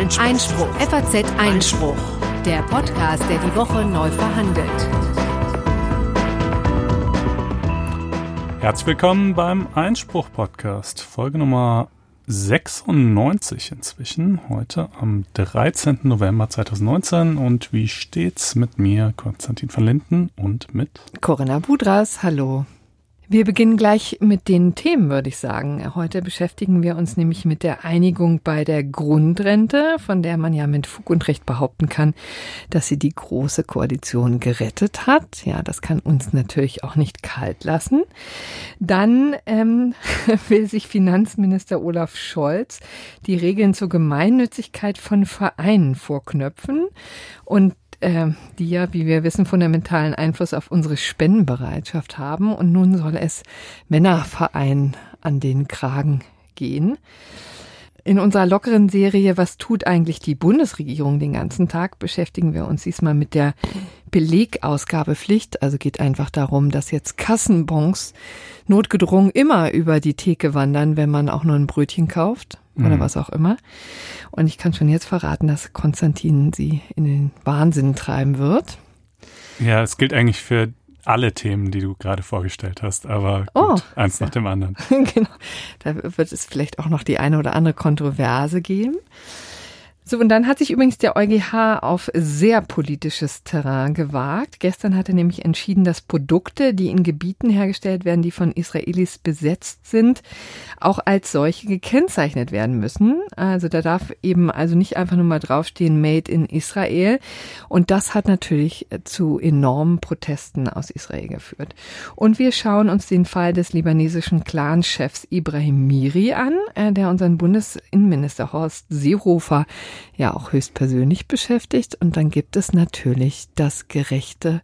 Einspruch. Einspruch. FAZ Einspruch. Der Podcast, der die Woche neu verhandelt. Herzlich willkommen beim Einspruch-Podcast, Folge Nummer 96 inzwischen, heute am 13. November 2019. Und wie steht's mit mir, Konstantin van Linden, und mit Corinna Budras? Hallo. Wir beginnen gleich mit den Themen, würde ich sagen. Heute beschäftigen wir uns nämlich mit der Einigung bei der Grundrente, von der man ja mit Fug und Recht behaupten kann, dass sie die große Koalition gerettet hat. Ja, das kann uns natürlich auch nicht kalt lassen. Dann ähm, will sich Finanzminister Olaf Scholz die Regeln zur Gemeinnützigkeit von Vereinen vorknöpfen. Und äh, die ja, wie wir wissen, fundamentalen Einfluss auf unsere Spendenbereitschaft haben. Und nun soll es Männerverein an den Kragen gehen. In unserer lockeren Serie Was tut eigentlich die Bundesregierung den ganzen Tag beschäftigen wir uns diesmal mit der Belegausgabepflicht. Also geht einfach darum, dass jetzt Kassenbons notgedrungen immer über die Theke wandern, wenn man auch nur ein Brötchen kauft oder mhm. was auch immer. Und ich kann schon jetzt verraten, dass Konstantin sie in den Wahnsinn treiben wird. Ja, es gilt eigentlich für alle Themen, die du gerade vorgestellt hast, aber gut, oh, eins ja. nach dem anderen. genau. Da wird es vielleicht auch noch die eine oder andere Kontroverse geben. So, und dann hat sich übrigens der EuGH auf sehr politisches Terrain gewagt. Gestern hat er nämlich entschieden, dass Produkte, die in Gebieten hergestellt werden, die von Israelis besetzt sind, auch als solche gekennzeichnet werden müssen. Also da darf eben also nicht einfach nur mal draufstehen, Made in Israel. Und das hat natürlich zu enormen Protesten aus Israel geführt. Und wir schauen uns den Fall des libanesischen Clanchefs Ibrahim Miri an, äh, der unseren Bundesinnenminister Horst Seehofer ja auch höchstpersönlich beschäftigt. Und dann gibt es natürlich das gerechte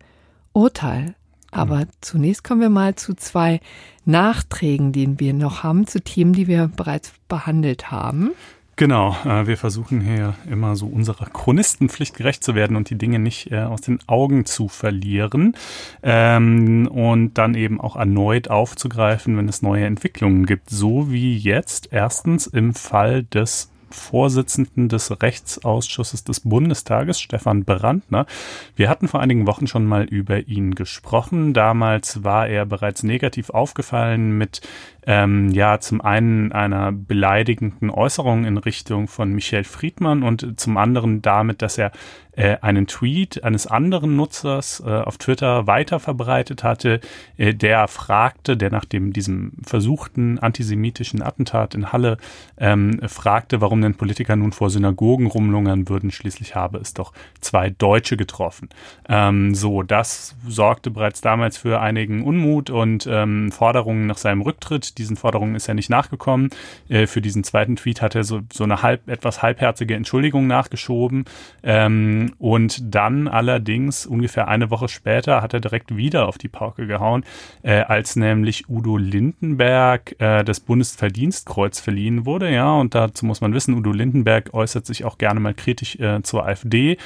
Urteil. Aber mhm. zunächst kommen wir mal zu zwei Nachträgen, die wir noch haben, zu Themen, die wir bereits behandelt haben. Genau, äh, wir versuchen hier immer so unserer Chronistenpflicht gerecht zu werden und die Dinge nicht äh, aus den Augen zu verlieren ähm, und dann eben auch erneut aufzugreifen, wenn es neue Entwicklungen gibt, so wie jetzt erstens im Fall des Vorsitzenden des Rechtsausschusses des Bundestages, Stefan Brandner. Wir hatten vor einigen Wochen schon mal über ihn gesprochen. Damals war er bereits negativ aufgefallen mit ähm, ja zum einen einer beleidigenden Äußerung in Richtung von Michel Friedmann und zum anderen damit, dass er äh, einen Tweet eines anderen Nutzers äh, auf Twitter weiter verbreitet hatte, äh, der fragte, der nach dem diesem versuchten antisemitischen Attentat in Halle ähm, fragte, warum denn Politiker nun vor Synagogen rumlungern würden. Schließlich habe es doch zwei Deutsche getroffen. Ähm, so, das sorgte bereits damals für einigen Unmut und ähm, Forderungen nach seinem Rücktritt diesen Forderungen ist er nicht nachgekommen. Äh, für diesen zweiten Tweet hat er so, so eine halb, etwas halbherzige Entschuldigung nachgeschoben. Ähm, und dann allerdings ungefähr eine Woche später hat er direkt wieder auf die Pauke gehauen, äh, als nämlich Udo Lindenberg äh, das Bundesverdienstkreuz verliehen wurde. Ja, und dazu muss man wissen, Udo Lindenberg äußert sich auch gerne mal kritisch äh, zur AfD.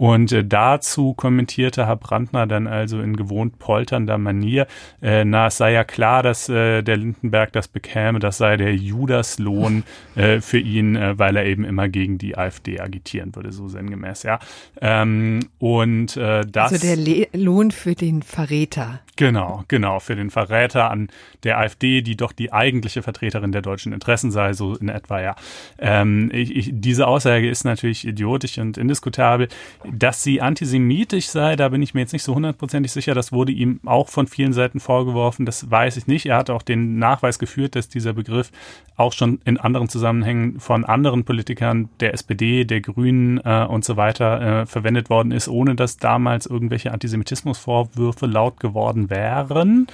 Und äh, dazu kommentierte Herr Brandner dann also in gewohnt polternder Manier, äh, na, es sei ja klar, dass äh, der Lindenberg das bekäme, das sei der Judaslohn äh, für ihn, äh, weil er eben immer gegen die AfD agitieren würde, so sinngemäß, ja. Ähm, und äh, das. Also der Le Lohn für den Verräter. Genau, genau, für den Verräter an der AfD, die doch die eigentliche Vertreterin der deutschen Interessen sei, so in etwa, ja. Ähm, ich, ich, diese Aussage ist natürlich idiotisch und indiskutabel. Dass sie antisemitisch sei, da bin ich mir jetzt nicht so hundertprozentig sicher. Das wurde ihm auch von vielen Seiten vorgeworfen. Das weiß ich nicht. Er hat auch den Nachweis geführt, dass dieser Begriff auch schon in anderen Zusammenhängen von anderen Politikern der SPD, der Grünen äh, und so weiter äh, verwendet worden ist, ohne dass damals irgendwelche Antisemitismusvorwürfe laut geworden wären.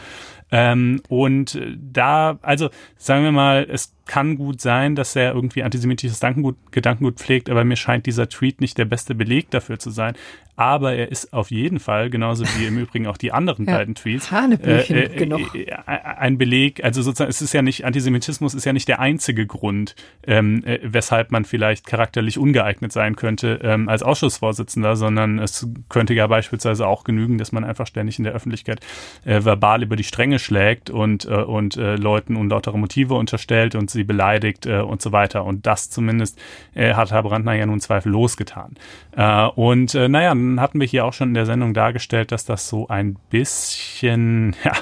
Ähm, und da, also sagen wir mal, es kann gut sein, dass er irgendwie antisemitisches Gedankengut, Gedankengut pflegt, aber mir scheint dieser Tweet nicht der beste Beleg dafür zu sein. Aber er ist auf jeden Fall, genauso wie im Übrigen auch die anderen ja, beiden Tweets, äh, äh, äh, ein Beleg, also sozusagen, es ist ja nicht, Antisemitismus ist ja nicht der einzige Grund, ähm, äh, weshalb man vielleicht charakterlich ungeeignet sein könnte ähm, als Ausschussvorsitzender, sondern es könnte ja beispielsweise auch genügen, dass man einfach ständig in der Öffentlichkeit äh, verbal über die Stränge schlägt und, äh, und Leuten unlautere Motive unterstellt und sie beleidigt äh, und so weiter. Und das zumindest äh, hat Herr Brandner ja nun zweifellos getan. Äh, und äh, naja, dann hatten wir hier auch schon in der Sendung dargestellt, dass das so ein bisschen ja,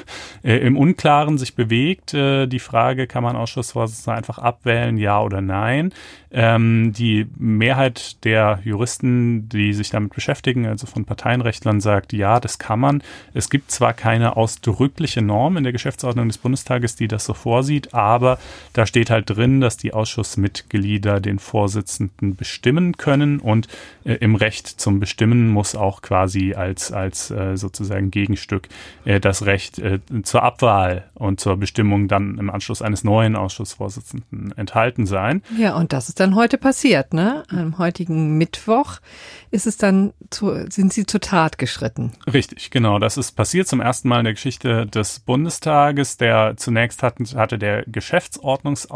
äh, im Unklaren sich bewegt. Äh, die Frage, kann man Ausschussvorsitzender einfach abwählen, ja oder nein? Ähm, die Mehrheit der Juristen, die sich damit beschäftigen, also von Parteienrechtlern, sagt, ja, das kann man. Es gibt zwar keine ausdrückliche Norm in der Geschäftsordnung des Bundestages, die das so vorsieht, aber da steht halt drin, dass die Ausschussmitglieder den Vorsitzenden bestimmen können und äh, im Recht zum Bestimmen muss auch quasi als, als äh, sozusagen Gegenstück äh, das Recht äh, zur Abwahl und zur Bestimmung dann im Anschluss eines neuen Ausschussvorsitzenden enthalten sein. Ja, und das ist dann heute passiert, ne? Am heutigen Mittwoch ist es dann zu, sind sie zur Tat geschritten. Richtig, genau. Das ist passiert zum ersten Mal in der Geschichte des Bundestages. Der zunächst hatten, hatte der Geschäftsordnungsausschuss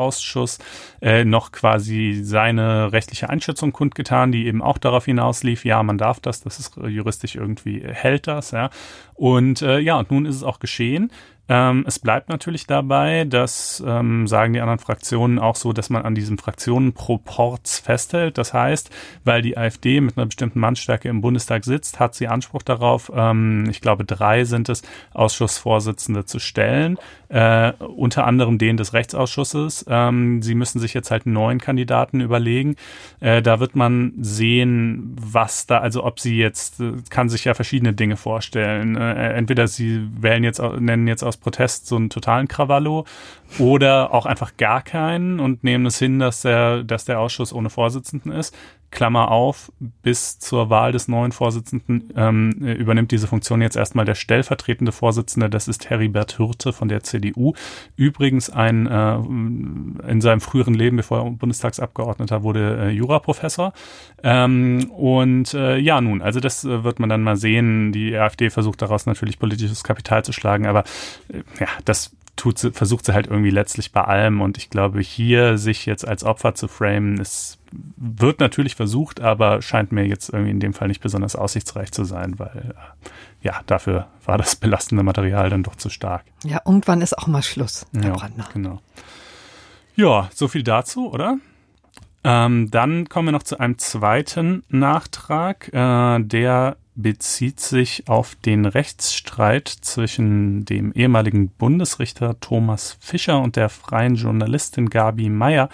äh, noch quasi seine rechtliche Einschätzung kundgetan, die eben auch darauf hinauslief, ja, man darf das, das ist juristisch irgendwie hält das, ja. Und äh, ja, und nun ist es auch geschehen. Ähm, es bleibt natürlich dabei, dass ähm, sagen die anderen Fraktionen auch so, dass man an diesem Fraktionenproporz festhält. Das heißt, weil die AfD mit einer bestimmten Mannstärke im Bundestag sitzt, hat sie Anspruch darauf, ähm, ich glaube drei sind es, Ausschussvorsitzende zu stellen, äh, unter anderem den des Rechtsausschusses. Ähm, sie müssen sich jetzt halt einen neuen Kandidaten überlegen. Äh, da wird man sehen, was da, also ob sie jetzt, äh, kann sich ja verschiedene Dinge vorstellen. Äh, entweder sie wählen jetzt, nennen jetzt aus Protest so einen totalen Krawallo oder auch einfach gar keinen und nehmen es hin, dass der, dass der Ausschuss ohne Vorsitzenden ist. Klammer auf, bis zur Wahl des neuen Vorsitzenden ähm, übernimmt diese Funktion jetzt erstmal der stellvertretende Vorsitzende, das ist Heribert Hürte von der CDU. Übrigens ein äh, in seinem früheren Leben, bevor er Bundestagsabgeordneter wurde, äh, Juraprofessor. Ähm, und äh, ja, nun, also das äh, wird man dann mal sehen. Die AfD versucht daraus natürlich politisches Kapital zu schlagen, aber äh, ja, das tut sie, versucht sie halt irgendwie letztlich bei allem. Und ich glaube, hier sich jetzt als Opfer zu framen, es wird natürlich versucht, aber scheint mir jetzt irgendwie in dem Fall nicht besonders aussichtsreich zu sein, weil äh, ja, dafür war das belastende Material dann doch zu stark. Ja, irgendwann ist auch mal Schluss, Herr ja, Brandner. Genau. Ja, so viel dazu, oder? Ähm, dann kommen wir noch zu einem zweiten Nachtrag, äh, der bezieht sich auf den Rechtsstreit zwischen dem ehemaligen Bundesrichter Thomas Fischer und der freien Journalistin Gabi Meyer,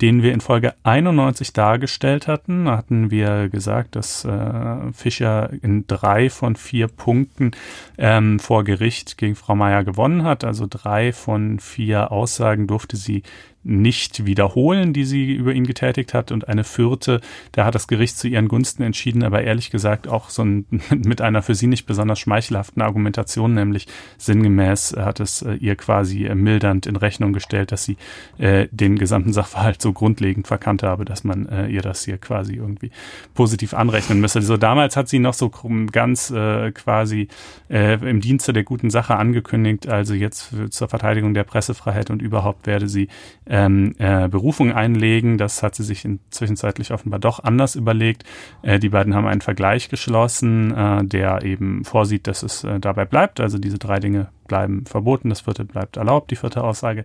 den wir in Folge 91 dargestellt hatten. Da hatten wir gesagt, dass äh, Fischer in drei von vier Punkten ähm, vor Gericht gegen Frau Meyer gewonnen hat. Also drei von vier Aussagen durfte sie nicht wiederholen, die sie über ihn getätigt hat. Und eine vierte, da hat das Gericht zu ihren Gunsten entschieden, aber ehrlich gesagt auch so ein, mit einer für sie nicht besonders schmeichelhaften Argumentation, nämlich sinngemäß hat es äh, ihr quasi äh, mildernd in Rechnung gestellt, dass sie äh, den gesamten Sachverhalt so grundlegend verkannt habe, dass man äh, ihr das hier quasi irgendwie positiv anrechnen müsse. So damals hat sie noch so ganz äh, quasi äh, im Dienste der guten Sache angekündigt, also jetzt zur Verteidigung der Pressefreiheit und überhaupt werde sie ähm, äh, Berufung einlegen. Das hat sie sich inzwischenzeitlich offenbar doch anders überlegt. Äh, die beiden haben einen Vergleich geschlossen, äh, der eben vorsieht, dass es äh, dabei bleibt. Also diese drei Dinge bleiben verboten, das vierte bleibt erlaubt, die vierte Aussage.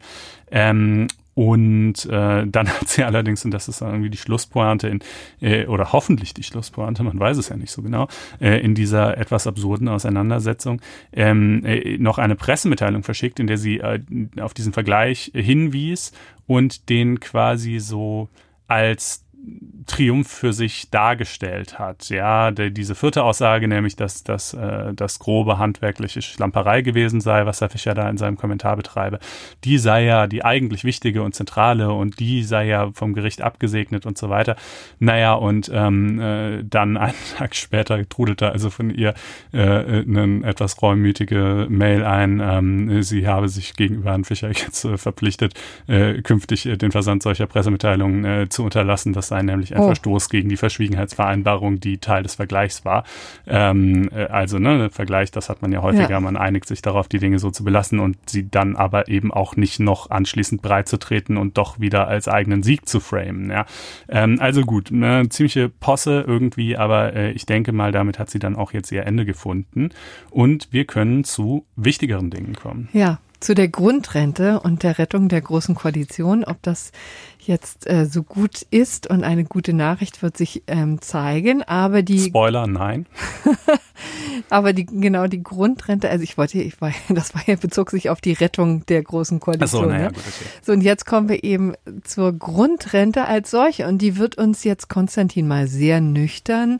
Ähm, und äh, dann hat sie allerdings, und das ist irgendwie die Schlusspointe in, äh, oder hoffentlich die Schlusspointe, man weiß es ja nicht so genau, äh, in dieser etwas absurden Auseinandersetzung, ähm, äh, noch eine Pressemitteilung verschickt, in der sie äh, auf diesen Vergleich hinwies und den quasi so als Triumph für sich dargestellt hat. Ja, der, diese vierte Aussage, nämlich, dass, dass äh, das grobe handwerkliche Schlamperei gewesen sei, was Herr Fischer da in seinem Kommentar betreibe, die sei ja die eigentlich wichtige und zentrale und die sei ja vom Gericht abgesegnet und so weiter. Naja, und ähm, äh, dann einen Tag später trudelte also von ihr äh, eine etwas reumütige Mail ein, ähm, sie habe sich gegenüber Herrn Fischer jetzt äh, verpflichtet, äh, künftig äh, den Versand solcher Pressemitteilungen äh, zu unterlassen, was sei nämlich ein oh. Verstoß gegen die Verschwiegenheitsvereinbarung, die Teil des Vergleichs war. Ähm, äh, also ne, Vergleich, das hat man ja häufiger, ja. man einigt sich darauf, die Dinge so zu belassen und sie dann aber eben auch nicht noch anschließend breitzutreten und doch wieder als eigenen Sieg zu framen. Ja. Ähm, also gut, eine ziemliche Posse irgendwie, aber äh, ich denke mal, damit hat sie dann auch jetzt ihr Ende gefunden und wir können zu wichtigeren Dingen kommen. Ja, zu der Grundrente und der Rettung der Großen Koalition. Ob das jetzt äh, so gut ist und eine gute Nachricht wird sich ähm, zeigen. Aber die Spoiler, nein. aber die genau die Grundrente, also ich wollte, ich war, das war ja bezog sich auf die Rettung der Großen Koalition. Ach so, naja, ne? gut, okay. so und jetzt kommen wir eben zur Grundrente als solche und die wird uns jetzt Konstantin mal sehr nüchtern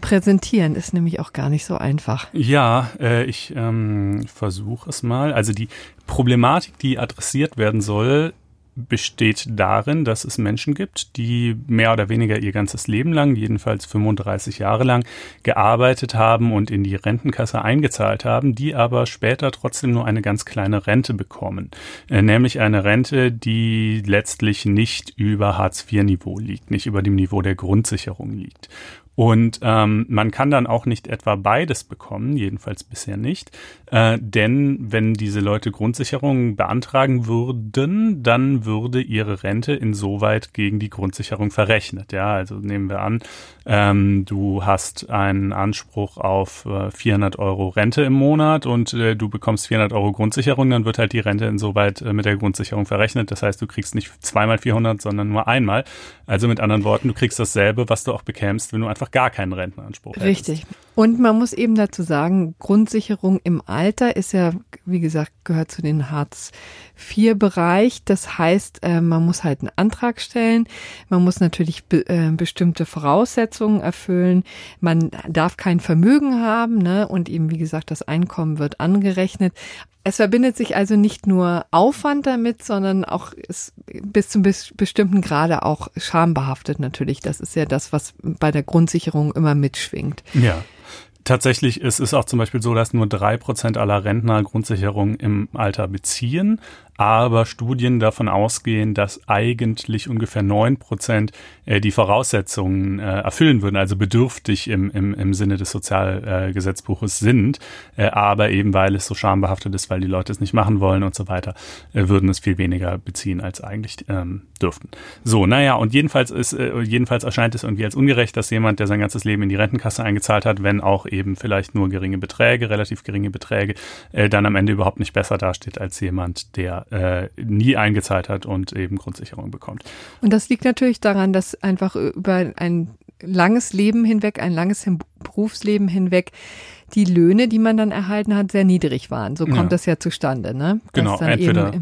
präsentieren. Ist nämlich auch gar nicht so einfach. Ja, äh, ich ähm, versuche es mal. Also die Problematik, die adressiert werden soll, besteht darin, dass es Menschen gibt, die mehr oder weniger ihr ganzes Leben lang, jedenfalls 35 Jahre lang, gearbeitet haben und in die Rentenkasse eingezahlt haben, die aber später trotzdem nur eine ganz kleine Rente bekommen. Äh, nämlich eine Rente, die letztlich nicht über Hartz-IV-Niveau liegt, nicht über dem Niveau der Grundsicherung liegt. Und ähm, man kann dann auch nicht etwa beides bekommen, jedenfalls bisher nicht. Äh, denn wenn diese Leute Grundsicherung beantragen würden, dann würde ihre Rente insoweit gegen die Grundsicherung verrechnet. Ja, also nehmen wir an, ähm, du hast einen Anspruch auf äh, 400 Euro Rente im Monat und äh, du bekommst 400 Euro Grundsicherung, dann wird halt die Rente insoweit äh, mit der Grundsicherung verrechnet. Das heißt, du kriegst nicht zweimal 400, sondern nur einmal. Also mit anderen Worten, du kriegst dasselbe, was du auch bekämst, wenn du einfach gar keinen Rentenanspruch hast. Richtig. Und man muss eben dazu sagen, Grundsicherung im Alter ist ja, wie gesagt, gehört zu den Hartz-IV-Bereich. Das heißt, äh, man muss halt einen Antrag stellen. Man muss natürlich äh, bestimmte Voraussetzungen erfüllen. Man darf kein Vermögen haben, ne? Und eben, wie gesagt, das Einkommen wird angerechnet. Es verbindet sich also nicht nur Aufwand damit, sondern auch bis zum bestimmten Grade auch schambehaftet natürlich. Das ist ja das, was bei der Grundsicherung immer mitschwingt. Ja. Tatsächlich ist es auch zum Beispiel so, dass nur drei Prozent aller Rentner Grundsicherung im Alter beziehen aber Studien davon ausgehen, dass eigentlich ungefähr neun Prozent äh, die Voraussetzungen äh, erfüllen würden, also bedürftig im, im, im Sinne des Sozialgesetzbuches sind, äh, aber eben weil es so schambehaftet ist, weil die Leute es nicht machen wollen und so weiter, würden es viel weniger beziehen, als eigentlich ähm, dürften. So, naja, und jedenfalls ist, jedenfalls erscheint es irgendwie als ungerecht, dass jemand, der sein ganzes Leben in die Rentenkasse eingezahlt hat, wenn auch eben vielleicht nur geringe Beträge, relativ geringe Beträge, dann am Ende überhaupt nicht besser dasteht als jemand, der äh, nie eingezahlt hat und eben Grundsicherung bekommt. Und das liegt natürlich daran, dass einfach über ein langes Leben hinweg, ein langes Berufsleben hinweg die Löhne, die man dann erhalten hat, sehr niedrig waren. So kommt ja. das ja zustande, ne? Dass genau, entweder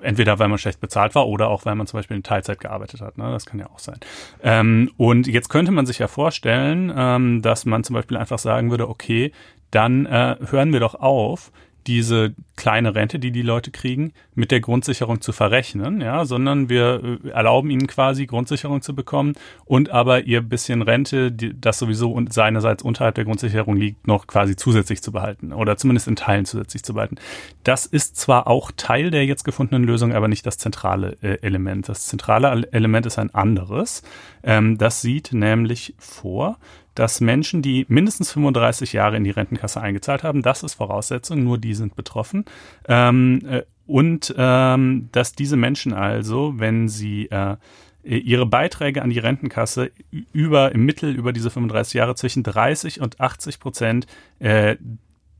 entweder weil man schlecht bezahlt war oder auch weil man zum Beispiel in Teilzeit gearbeitet hat. Ne? Das kann ja auch sein. Ähm, und jetzt könnte man sich ja vorstellen, ähm, dass man zum Beispiel einfach sagen würde, okay, dann äh, hören wir doch auf, diese kleine Rente, die die Leute kriegen, mit der Grundsicherung zu verrechnen, ja, sondern wir äh, erlauben ihnen quasi Grundsicherung zu bekommen und aber ihr bisschen Rente, die, das sowieso seinerseits unterhalb der Grundsicherung liegt, noch quasi zusätzlich zu behalten oder zumindest in Teilen zusätzlich zu behalten. Das ist zwar auch Teil der jetzt gefundenen Lösung, aber nicht das zentrale äh, Element. Das zentrale Element ist ein anderes. Ähm, das sieht nämlich vor, dass Menschen, die mindestens 35 Jahre in die Rentenkasse eingezahlt haben, das ist Voraussetzung, nur die sind betroffen. Ähm, äh, und ähm, dass diese Menschen also, wenn sie äh, ihre Beiträge an die Rentenkasse über im Mittel über diese 35 Jahre zwischen 30 und 80 Prozent äh,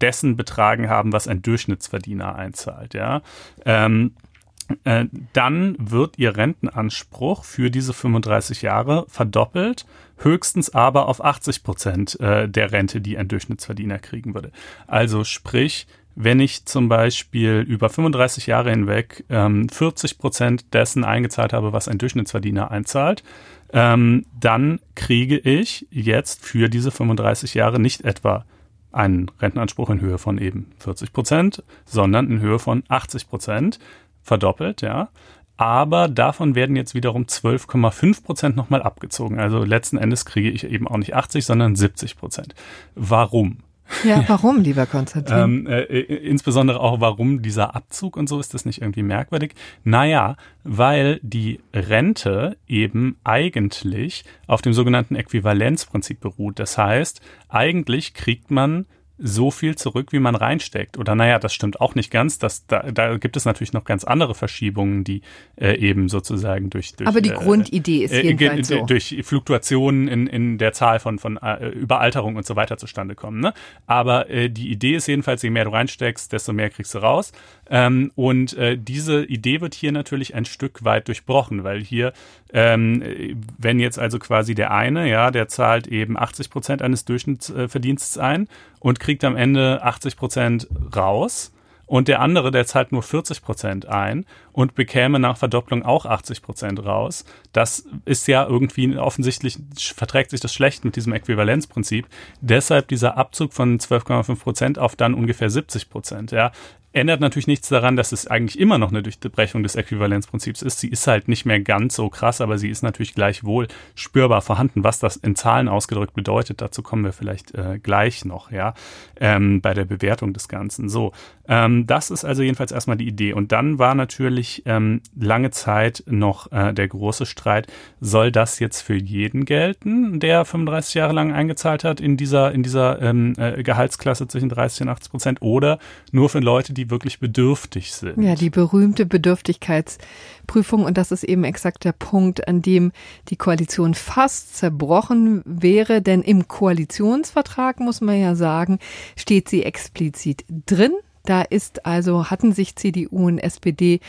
dessen betragen haben, was ein Durchschnittsverdiener einzahlt. Ja. Ähm, äh, dann wird ihr Rentenanspruch für diese 35 Jahre verdoppelt, höchstens aber auf 80 Prozent äh, der Rente, die ein Durchschnittsverdiener kriegen würde. Also sprich, wenn ich zum Beispiel über 35 Jahre hinweg ähm, 40 Prozent dessen eingezahlt habe, was ein Durchschnittsverdiener einzahlt, ähm, dann kriege ich jetzt für diese 35 Jahre nicht etwa einen Rentenanspruch in Höhe von eben 40 Prozent, sondern in Höhe von 80 Prozent verdoppelt, ja. Aber davon werden jetzt wiederum 12,5 Prozent nochmal abgezogen. Also letzten Endes kriege ich eben auch nicht 80, sondern 70 Prozent. Warum? Ja, warum, lieber Konstantin? ähm, äh, insbesondere auch, warum dieser Abzug und so ist das nicht irgendwie merkwürdig? Naja, weil die Rente eben eigentlich auf dem sogenannten Äquivalenzprinzip beruht. Das heißt, eigentlich kriegt man so viel zurück, wie man reinsteckt. Oder naja, das stimmt auch nicht ganz. Das, da, da gibt es natürlich noch ganz andere Verschiebungen, die äh, eben sozusagen durch, durch Aber die äh, Grundidee ist äh, jedenfalls äh, so. durch Fluktuationen in, in der Zahl von, von äh, Überalterung und so weiter zustande kommen. Ne? Aber äh, die Idee ist jedenfalls, je mehr du reinsteckst, desto mehr kriegst du raus. Ähm, und diese Idee wird hier natürlich ein Stück weit durchbrochen, weil hier, ähm, wenn jetzt also quasi der eine, ja, der zahlt eben 80 Prozent eines Durchschnittsverdienstes ein und kriegt am Ende 80 Prozent raus. Und der andere, der zahlt nur 40 Prozent ein und bekäme nach Verdopplung auch 80 Prozent raus. Das ist ja irgendwie offensichtlich, verträgt sich das schlecht mit diesem Äquivalenzprinzip. Deshalb dieser Abzug von 12,5 Prozent auf dann ungefähr 70 Prozent. Ja, ändert natürlich nichts daran, dass es eigentlich immer noch eine Durchbrechung des Äquivalenzprinzips ist. Sie ist halt nicht mehr ganz so krass, aber sie ist natürlich gleichwohl spürbar vorhanden. Was das in Zahlen ausgedrückt bedeutet, dazu kommen wir vielleicht äh, gleich noch, ja, ähm, bei der Bewertung des Ganzen. So, ähm, das ist also jedenfalls erstmal die Idee. Und dann war natürlich ähm, lange Zeit noch äh, der große Streit, soll das jetzt für jeden gelten, der 35 Jahre lang eingezahlt hat in dieser, in dieser ähm, äh, Gehaltsklasse zwischen 30 und 80 Prozent oder nur für Leute, die wirklich bedürftig sind. Ja, die berühmte Bedürftigkeitsprüfung. Und das ist eben exakt der Punkt, an dem die Koalition fast zerbrochen wäre. Denn im Koalitionsvertrag, muss man ja sagen, steht sie explizit drin. Da ist also, hatten sich CDU und SPD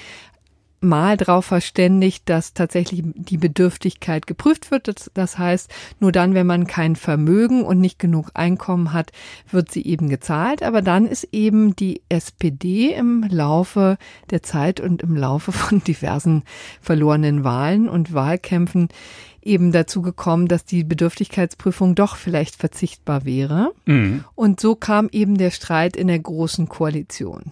mal darauf verständigt, dass tatsächlich die Bedürftigkeit geprüft wird. Das, das, heißt, nur dann, wenn man kein Vermögen und nicht genug Einkommen hat, wird sie eben gezahlt. Aber dann ist eben die SPD im Laufe der Zeit und im Laufe von diversen verlorenen Wahlen und Wahlkämpfen eben dazu gekommen, dass die Bedürftigkeitsprüfung doch vielleicht verzichtbar wäre. Mhm. Und so kam eben der Streit in der großen Koalition.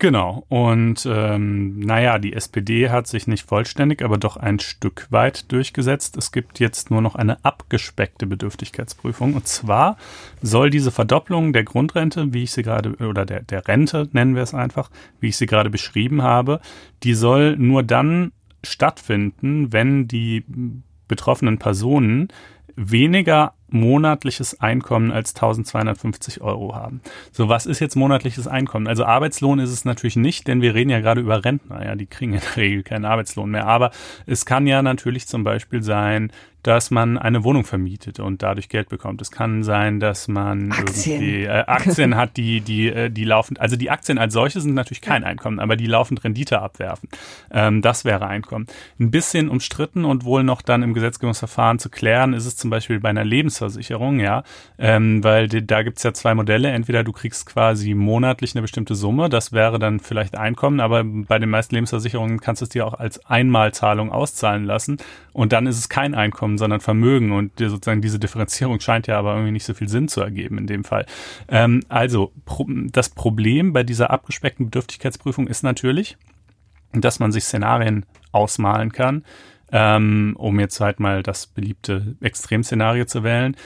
Genau. Und ähm, naja, die SPD hat sich nicht vollständig, aber doch ein Stück weit durchgesetzt. Es gibt jetzt nur noch eine abgespeckte Bedürftigkeitsprüfung. Und zwar soll diese Verdopplung der Grundrente, wie ich sie gerade, oder der, der Rente, nennen wir es einfach, wie ich sie gerade beschrieben habe, die soll nur dann stattfinden, wenn die betroffenen Personen weniger monatliches Einkommen als 1250 Euro haben. So, was ist jetzt monatliches Einkommen? Also Arbeitslohn ist es natürlich nicht, denn wir reden ja gerade über Rentner. Ja, die kriegen in der Regel keinen Arbeitslohn mehr. Aber es kann ja natürlich zum Beispiel sein, dass man eine Wohnung vermietet und dadurch Geld bekommt. Es kann sein, dass man Aktien, irgendwie, äh, Aktien hat, die, die, äh, die laufend, also die Aktien als solche sind natürlich kein Einkommen, aber die laufend Rendite abwerfen. Ähm, das wäre Einkommen. Ein bisschen umstritten und wohl noch dann im Gesetzgebungsverfahren zu klären, ist es zum Beispiel bei einer Lebensversicherung, ja, ähm, weil die, da gibt's ja zwei Modelle. Entweder du kriegst quasi monatlich eine bestimmte Summe, das wäre dann vielleicht Einkommen, aber bei den meisten Lebensversicherungen kannst du es dir auch als Einmalzahlung auszahlen lassen und dann ist es kein Einkommen Einkommen, sondern Vermögen. Und sozusagen diese Differenzierung scheint ja aber irgendwie nicht so viel Sinn zu ergeben in dem Fall. Ähm, also das Problem bei dieser abgespeckten Bedürftigkeitsprüfung ist natürlich, dass man sich Szenarien ausmalen kann, ähm, um jetzt halt mal das beliebte Extremszenario zu wählen,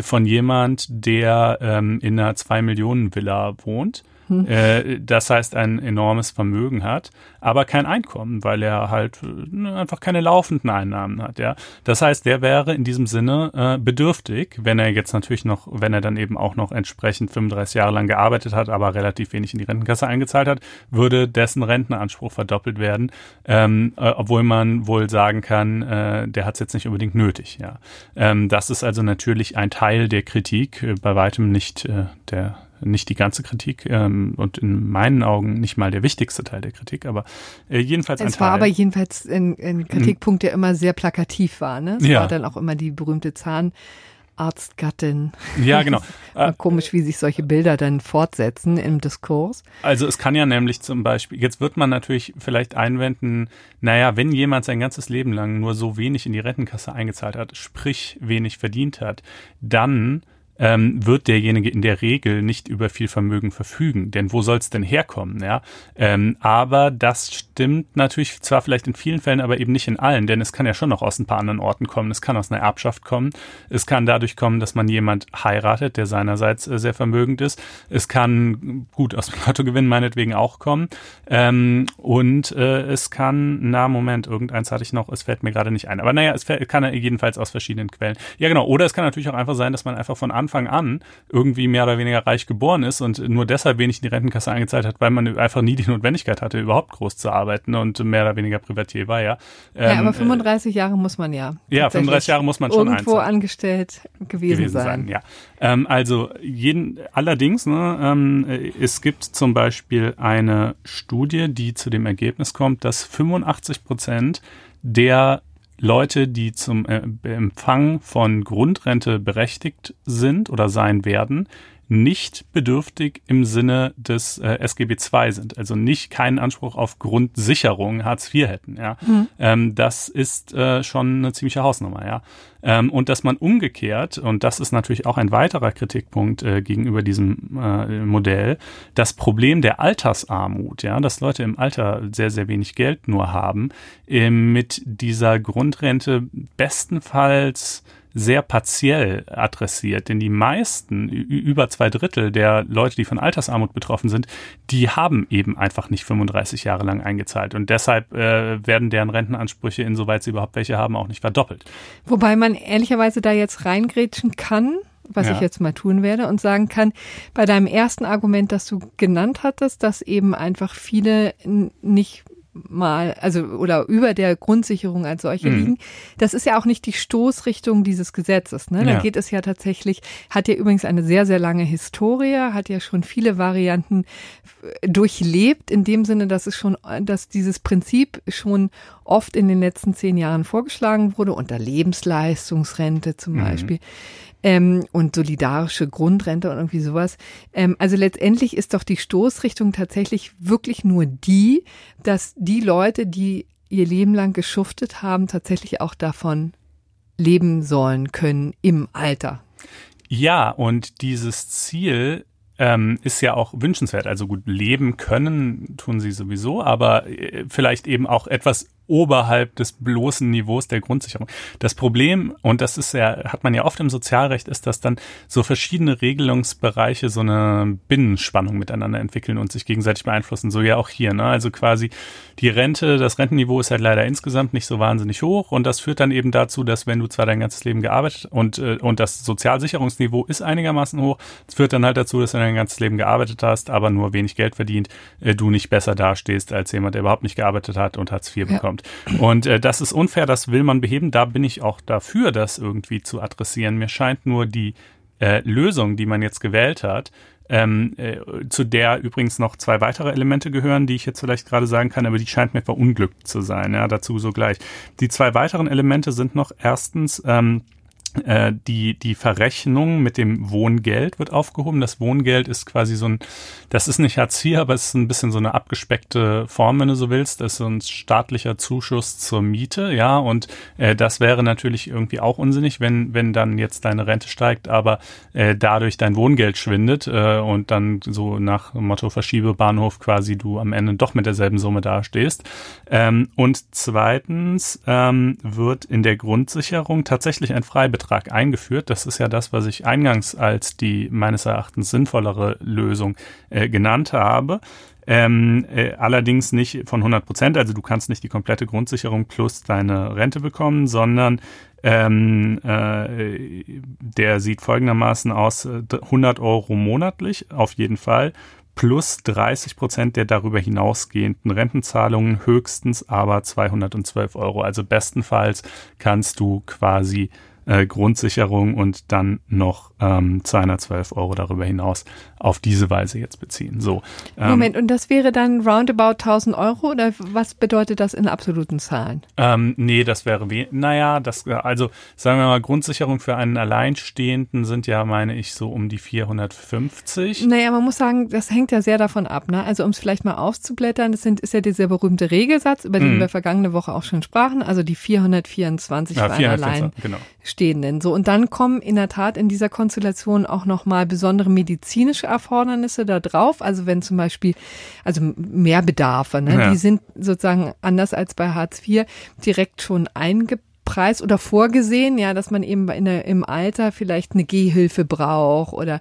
von jemand, der ähm, in einer zwei Millionen Villa wohnt Äh, das heißt, ein enormes Vermögen hat, aber kein Einkommen, weil er halt äh, einfach keine laufenden Einnahmen hat. Ja, das heißt, der wäre in diesem Sinne äh, bedürftig, wenn er jetzt natürlich noch, wenn er dann eben auch noch entsprechend 35 Jahre lang gearbeitet hat, aber relativ wenig in die Rentenkasse eingezahlt hat, würde dessen Rentenanspruch verdoppelt werden, ähm, äh, obwohl man wohl sagen kann, äh, der hat es jetzt nicht unbedingt nötig. Ja, ähm, das ist also natürlich ein Teil der Kritik, äh, bei weitem nicht der nicht die ganze Kritik ähm, und in meinen Augen nicht mal der wichtigste Teil der Kritik, aber äh, jedenfalls es ein Teil. Es war aber jedenfalls ein, ein Kritikpunkt, der immer sehr plakativ war. Ne? Es ja. war dann auch immer die berühmte Zahn. Arztgattin. Ja, genau. Komisch, wie sich solche Bilder dann fortsetzen im Diskurs. Also es kann ja nämlich zum Beispiel, jetzt wird man natürlich vielleicht einwenden, naja, wenn jemand sein ganzes Leben lang nur so wenig in die Rentenkasse eingezahlt hat, sprich wenig verdient hat, dann ähm, wird derjenige in der Regel nicht über viel Vermögen verfügen. Denn wo soll es denn herkommen? Ja? Ähm, aber das stimmt natürlich zwar vielleicht in vielen Fällen, aber eben nicht in allen, denn es kann ja schon noch aus ein paar anderen Orten kommen. Es kann aus einer Erbschaft kommen. Es kann dadurch kommen, dass man jemand heiratet, der seinerseits äh, sehr vermögend ist. Es kann gut aus dem Lottogewinn meinetwegen auch kommen. Ähm, und äh, es kann, na Moment, irgendeins hatte ich noch, es fällt mir gerade nicht ein. Aber naja, es kann jedenfalls aus verschiedenen Quellen. Ja genau, oder es kann natürlich auch einfach sein, dass man einfach von Anfang an irgendwie mehr oder weniger reich geboren ist und nur deshalb wenig in die Rentenkasse eingezahlt hat, weil man einfach nie die Notwendigkeit hatte, überhaupt groß zu arbeiten und mehr oder weniger Privatier war, ja. Ähm, ja, aber 35 äh, Jahre muss man ja. Ja, 35 Jahre muss man schon irgendwo einzahlen. angestellt gewesen, gewesen sein. sein. Ja, ähm, also jeden, allerdings, ne, ähm, es gibt zum Beispiel eine Studie, die zu dem Ergebnis kommt, dass 85 Prozent der Leute, die zum äh, Empfang von Grundrente berechtigt sind oder sein werden, nicht bedürftig im Sinne des äh, SGB II sind, also nicht keinen Anspruch auf Grundsicherung Hartz IV hätten. Ja, mhm. ähm, das ist äh, schon eine ziemliche Hausnummer. Ja, ähm, und dass man umgekehrt und das ist natürlich auch ein weiterer Kritikpunkt äh, gegenüber diesem äh, Modell, das Problem der Altersarmut, ja, dass Leute im Alter sehr sehr wenig Geld nur haben, äh, mit dieser Grundrente bestenfalls sehr partiell adressiert, denn die meisten, über zwei Drittel der Leute, die von Altersarmut betroffen sind, die haben eben einfach nicht 35 Jahre lang eingezahlt und deshalb äh, werden deren Rentenansprüche, insoweit sie überhaupt welche haben, auch nicht verdoppelt. Wobei man ehrlicherweise da jetzt reingrätschen kann, was ja. ich jetzt mal tun werde und sagen kann, bei deinem ersten Argument, das du genannt hattest, dass eben einfach viele nicht mal, also oder über der Grundsicherung als solche mhm. liegen. Das ist ja auch nicht die Stoßrichtung dieses Gesetzes. Ne? Da ja. geht es ja tatsächlich, hat ja übrigens eine sehr, sehr lange Historie, hat ja schon viele Varianten durchlebt, in dem Sinne, dass es schon, dass dieses Prinzip schon oft in den letzten zehn Jahren vorgeschlagen wurde, unter Lebensleistungsrente zum mhm. Beispiel ähm, und solidarische Grundrente und irgendwie sowas. Ähm, also letztendlich ist doch die Stoßrichtung tatsächlich wirklich nur die, dass die Leute, die ihr Leben lang geschuftet haben, tatsächlich auch davon leben sollen können im Alter. Ja, und dieses Ziel ähm, ist ja auch wünschenswert. Also gut, leben können tun sie sowieso, aber äh, vielleicht eben auch etwas oberhalb des bloßen Niveaus der Grundsicherung. Das Problem, und das ist ja, hat man ja oft im Sozialrecht, ist, dass dann so verschiedene Regelungsbereiche so eine Binnenspannung miteinander entwickeln und sich gegenseitig beeinflussen. So ja auch hier, ne? Also quasi die Rente, das Rentenniveau ist halt leider insgesamt nicht so wahnsinnig hoch und das führt dann eben dazu, dass wenn du zwar dein ganzes Leben gearbeitet und, äh, und das Sozialsicherungsniveau ist einigermaßen hoch, es führt dann halt dazu, dass du dein ganzes Leben gearbeitet hast, aber nur wenig Geld verdient, äh, du nicht besser dastehst als jemand, der überhaupt nicht gearbeitet hat und Hartz IV bekommt kommt. Und äh, das ist unfair, das will man beheben. Da bin ich auch dafür, das irgendwie zu adressieren. Mir scheint nur die äh, Lösung, die man jetzt gewählt hat, ähm, äh, zu der übrigens noch zwei weitere Elemente gehören, die ich jetzt vielleicht gerade sagen kann, aber die scheint mir verunglückt zu sein. Ja, dazu so gleich. Die zwei weiteren Elemente sind noch erstens ähm, äh, die, die Verrechnung mit dem Wohngeld wird aufgehoben. Das Wohngeld ist quasi so ein, das ist nicht Hartz IV, aber es ist ein bisschen so eine abgespeckte Form, wenn du so willst. Das ist so ein staatlicher Zuschuss zur Miete, ja. Und äh, das wäre natürlich irgendwie auch unsinnig, wenn, wenn dann jetzt deine Rente steigt, aber äh, dadurch dein Wohngeld schwindet äh, und dann so nach Motto Verschiebebahnhof quasi du am Ende doch mit derselben Summe dastehst. Ähm, und zweitens ähm, wird in der Grundsicherung tatsächlich ein Freibetrag Betrag eingeführt. Das ist ja das, was ich eingangs als die meines Erachtens sinnvollere Lösung äh, genannt habe. Ähm, äh, allerdings nicht von 100 Prozent, also du kannst nicht die komplette Grundsicherung plus deine Rente bekommen, sondern ähm, äh, der sieht folgendermaßen aus, 100 Euro monatlich auf jeden Fall plus 30 Prozent der darüber hinausgehenden Rentenzahlungen, höchstens aber 212 Euro. Also bestenfalls kannst du quasi äh, Grundsicherung und dann noch ähm, 212 Euro darüber hinaus auf diese Weise jetzt beziehen. So. Ähm, Moment, und das wäre dann roundabout 1000 Euro oder was bedeutet das in absoluten Zahlen? Ähm, nee, das wäre, we naja, das, also sagen wir mal, Grundsicherung für einen Alleinstehenden sind ja, meine ich, so um die 450. Naja, man muss sagen, das hängt ja sehr davon ab. Ne? Also um es vielleicht mal auszublättern, das sind, ist ja dieser berühmte Regelsatz, über den mm. wir vergangene Woche auch schon sprachen, also die 424 ja, für einen Alleinstehenden. Genau. So, und dann kommen in der Tat in dieser Konstellation auch nochmal besondere medizinische Erfordernisse da drauf. Also wenn zum Beispiel, also mehr Bedarfe, ne, ja. die sind sozusagen anders als bei Hartz IV direkt schon eingepreist oder vorgesehen, ja, dass man eben in der, im Alter vielleicht eine Gehhilfe braucht oder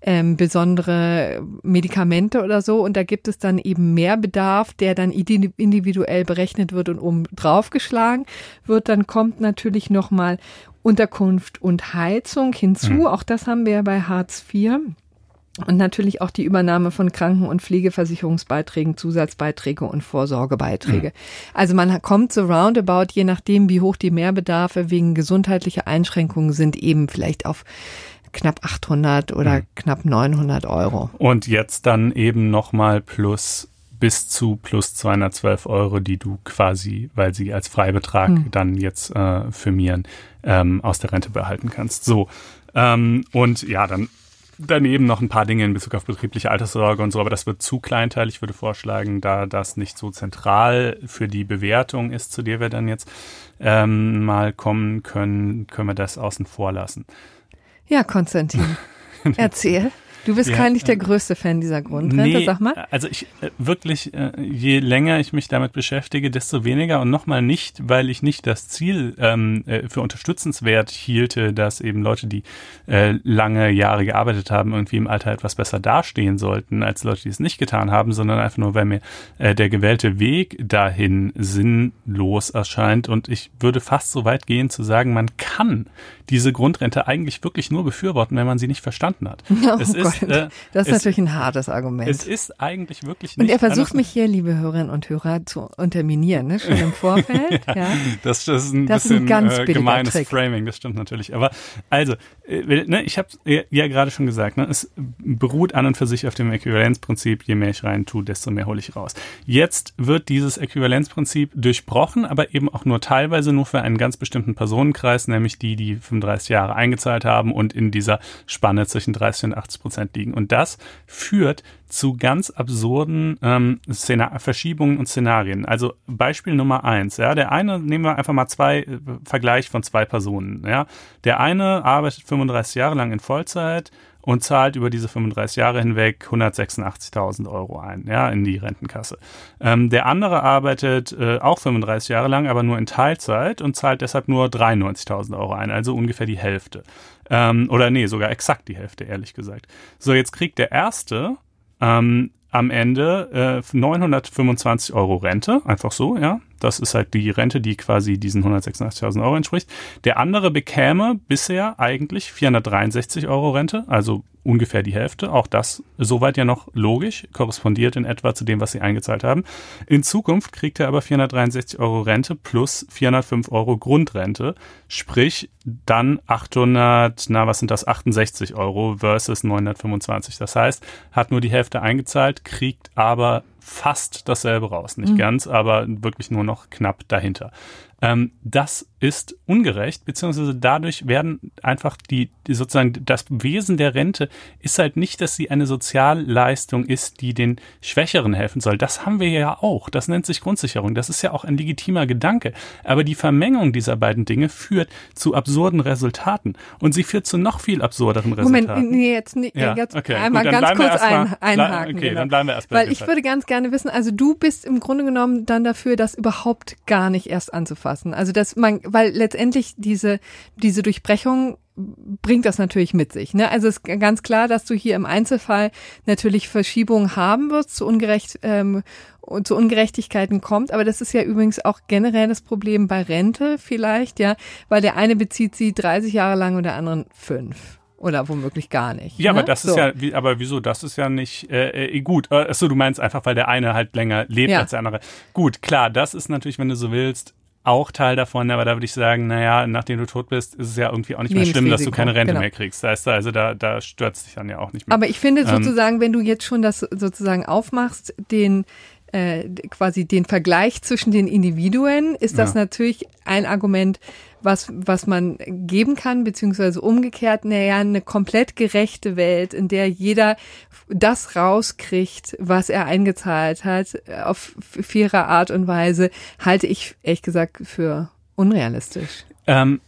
ähm, besondere Medikamente oder so. Und da gibt es dann eben mehr Bedarf, der dann individuell berechnet wird und um draufgeschlagen wird. Dann kommt natürlich nochmal Unterkunft und Heizung hinzu. Mhm. Auch das haben wir ja bei Hartz IV. Und natürlich auch die Übernahme von Kranken- und Pflegeversicherungsbeiträgen, Zusatzbeiträge und Vorsorgebeiträge. Mhm. Also man kommt so roundabout, je nachdem, wie hoch die Mehrbedarfe wegen gesundheitlicher Einschränkungen sind, eben vielleicht auf knapp 800 oder mhm. knapp 900 Euro. Und jetzt dann eben nochmal plus bis zu plus 212 Euro, die du quasi, weil sie als Freibetrag mhm. dann jetzt äh, firmieren, ähm, aus der Rente behalten kannst. So. Ähm, und ja, dann daneben noch ein paar Dinge in Bezug auf betriebliche Alterssorge und so, aber das wird zu kleinteilig. Ich würde vorschlagen, da das nicht so zentral für die Bewertung ist, zu der wir dann jetzt ähm, mal kommen können, können wir das außen vor lassen. Ja, Konstantin, erzähl. Du bist ja, nicht der größte Fan dieser Grundrente, nee, sag mal. Also ich äh, wirklich, äh, je länger ich mich damit beschäftige, desto weniger und nochmal nicht, weil ich nicht das Ziel ähm, äh, für unterstützenswert hielte, dass eben Leute, die äh, lange Jahre gearbeitet haben, irgendwie im Alter etwas besser dastehen sollten, als Leute, die es nicht getan haben, sondern einfach nur, weil mir äh, der gewählte Weg dahin sinnlos erscheint. Und ich würde fast so weit gehen zu sagen, man kann diese Grundrente eigentlich wirklich nur befürworten, wenn man sie nicht verstanden hat. Oh es ist, das ist es, natürlich ein hartes Argument. Es ist eigentlich wirklich nicht. Und er versucht mich hier, liebe Hörerinnen und Hörer, zu unterminieren, ne? schon im Vorfeld. ja. Das, das ist ein das bisschen ist ein ganz äh, gemeines Trick. Framing, das stimmt natürlich. Aber also, äh, ne, ich habe ja gerade schon gesagt, ne, es beruht an und für sich auf dem Äquivalenzprinzip, je mehr ich rein tue, desto mehr hole ich raus. Jetzt wird dieses Äquivalenzprinzip durchbrochen, aber eben auch nur teilweise nur für einen ganz bestimmten Personenkreis, nämlich die, die 35 Jahre eingezahlt haben und in dieser Spanne zwischen 30 und 80 Prozent liegen. Und das führt zu ganz absurden ähm, Verschiebungen und Szenarien. Also Beispiel Nummer eins, ja, der eine, nehmen wir einfach mal zwei, äh, Vergleich von zwei Personen, ja. Der eine arbeitet 35 Jahre lang in Vollzeit, und zahlt über diese 35 Jahre hinweg 186.000 Euro ein, ja, in die Rentenkasse. Ähm, der andere arbeitet äh, auch 35 Jahre lang, aber nur in Teilzeit und zahlt deshalb nur 93.000 Euro ein, also ungefähr die Hälfte. Ähm, oder nee, sogar exakt die Hälfte, ehrlich gesagt. So, jetzt kriegt der erste ähm, am Ende äh, 925 Euro Rente, einfach so, ja. Das ist halt die Rente, die quasi diesen 186.000 Euro entspricht. Der andere bekäme bisher eigentlich 463 Euro Rente, also ungefähr die Hälfte. Auch das soweit ja noch logisch, korrespondiert in etwa zu dem, was sie eingezahlt haben. In Zukunft kriegt er aber 463 Euro Rente plus 405 Euro Grundrente, sprich dann 800, na was sind das, 68 Euro versus 925. Das heißt, hat nur die Hälfte eingezahlt, kriegt aber fast dasselbe raus. Nicht mhm. ganz, aber wirklich nur noch knapp dahinter. Ähm, das ist ungerecht, beziehungsweise dadurch werden einfach die, die, sozusagen das Wesen der Rente ist halt nicht, dass sie eine Sozialleistung ist, die den Schwächeren helfen soll. Das haben wir ja auch. Das nennt sich Grundsicherung. Das ist ja auch ein legitimer Gedanke. Aber die Vermengung dieser beiden Dinge führt zu absurden Resultaten und sie führt zu noch viel absurderen Resultaten. Moment, nee, jetzt, nee, ja, jetzt okay, einmal gut, ganz kurz ein, einhaken. Okay, genau. dann bleiben wir erst bei Weil ich würde ganz gerne wissen, also du bist im Grunde genommen dann dafür, das überhaupt gar nicht erst anzufassen. Also dass man weil letztendlich diese, diese Durchbrechung bringt das natürlich mit sich. Ne? Also es ist ganz klar, dass du hier im Einzelfall natürlich Verschiebungen haben wirst, zu, Ungerecht, ähm, zu Ungerechtigkeiten kommt. Aber das ist ja übrigens auch generell das Problem bei Rente vielleicht, ja, weil der eine bezieht sie 30 Jahre lang und der andere fünf. Oder womöglich gar nicht. Ja, ne? aber das so. ist ja, wie, aber wieso? Das ist ja nicht äh, äh gut. Äh, achso, du meinst einfach, weil der eine halt länger lebt ja. als der andere. Gut, klar, das ist natürlich, wenn du so willst, auch Teil davon, aber da würde ich sagen, naja, nachdem du tot bist, ist es ja irgendwie auch nicht mehr schlimm, dass du keine Rente genau. mehr kriegst. Da ist da, also da, da stört es dich dann ja auch nicht mehr. Aber ich finde ähm, sozusagen, ähm, wenn du jetzt schon das sozusagen aufmachst, den äh, quasi den Vergleich zwischen den Individuen, ist das ja. natürlich ein Argument, was, was man geben kann, beziehungsweise umgekehrt, naja, eine komplett gerechte Welt, in der jeder das rauskriegt, was er eingezahlt hat, auf faire Art und Weise, halte ich ehrlich gesagt für unrealistisch. Ähm,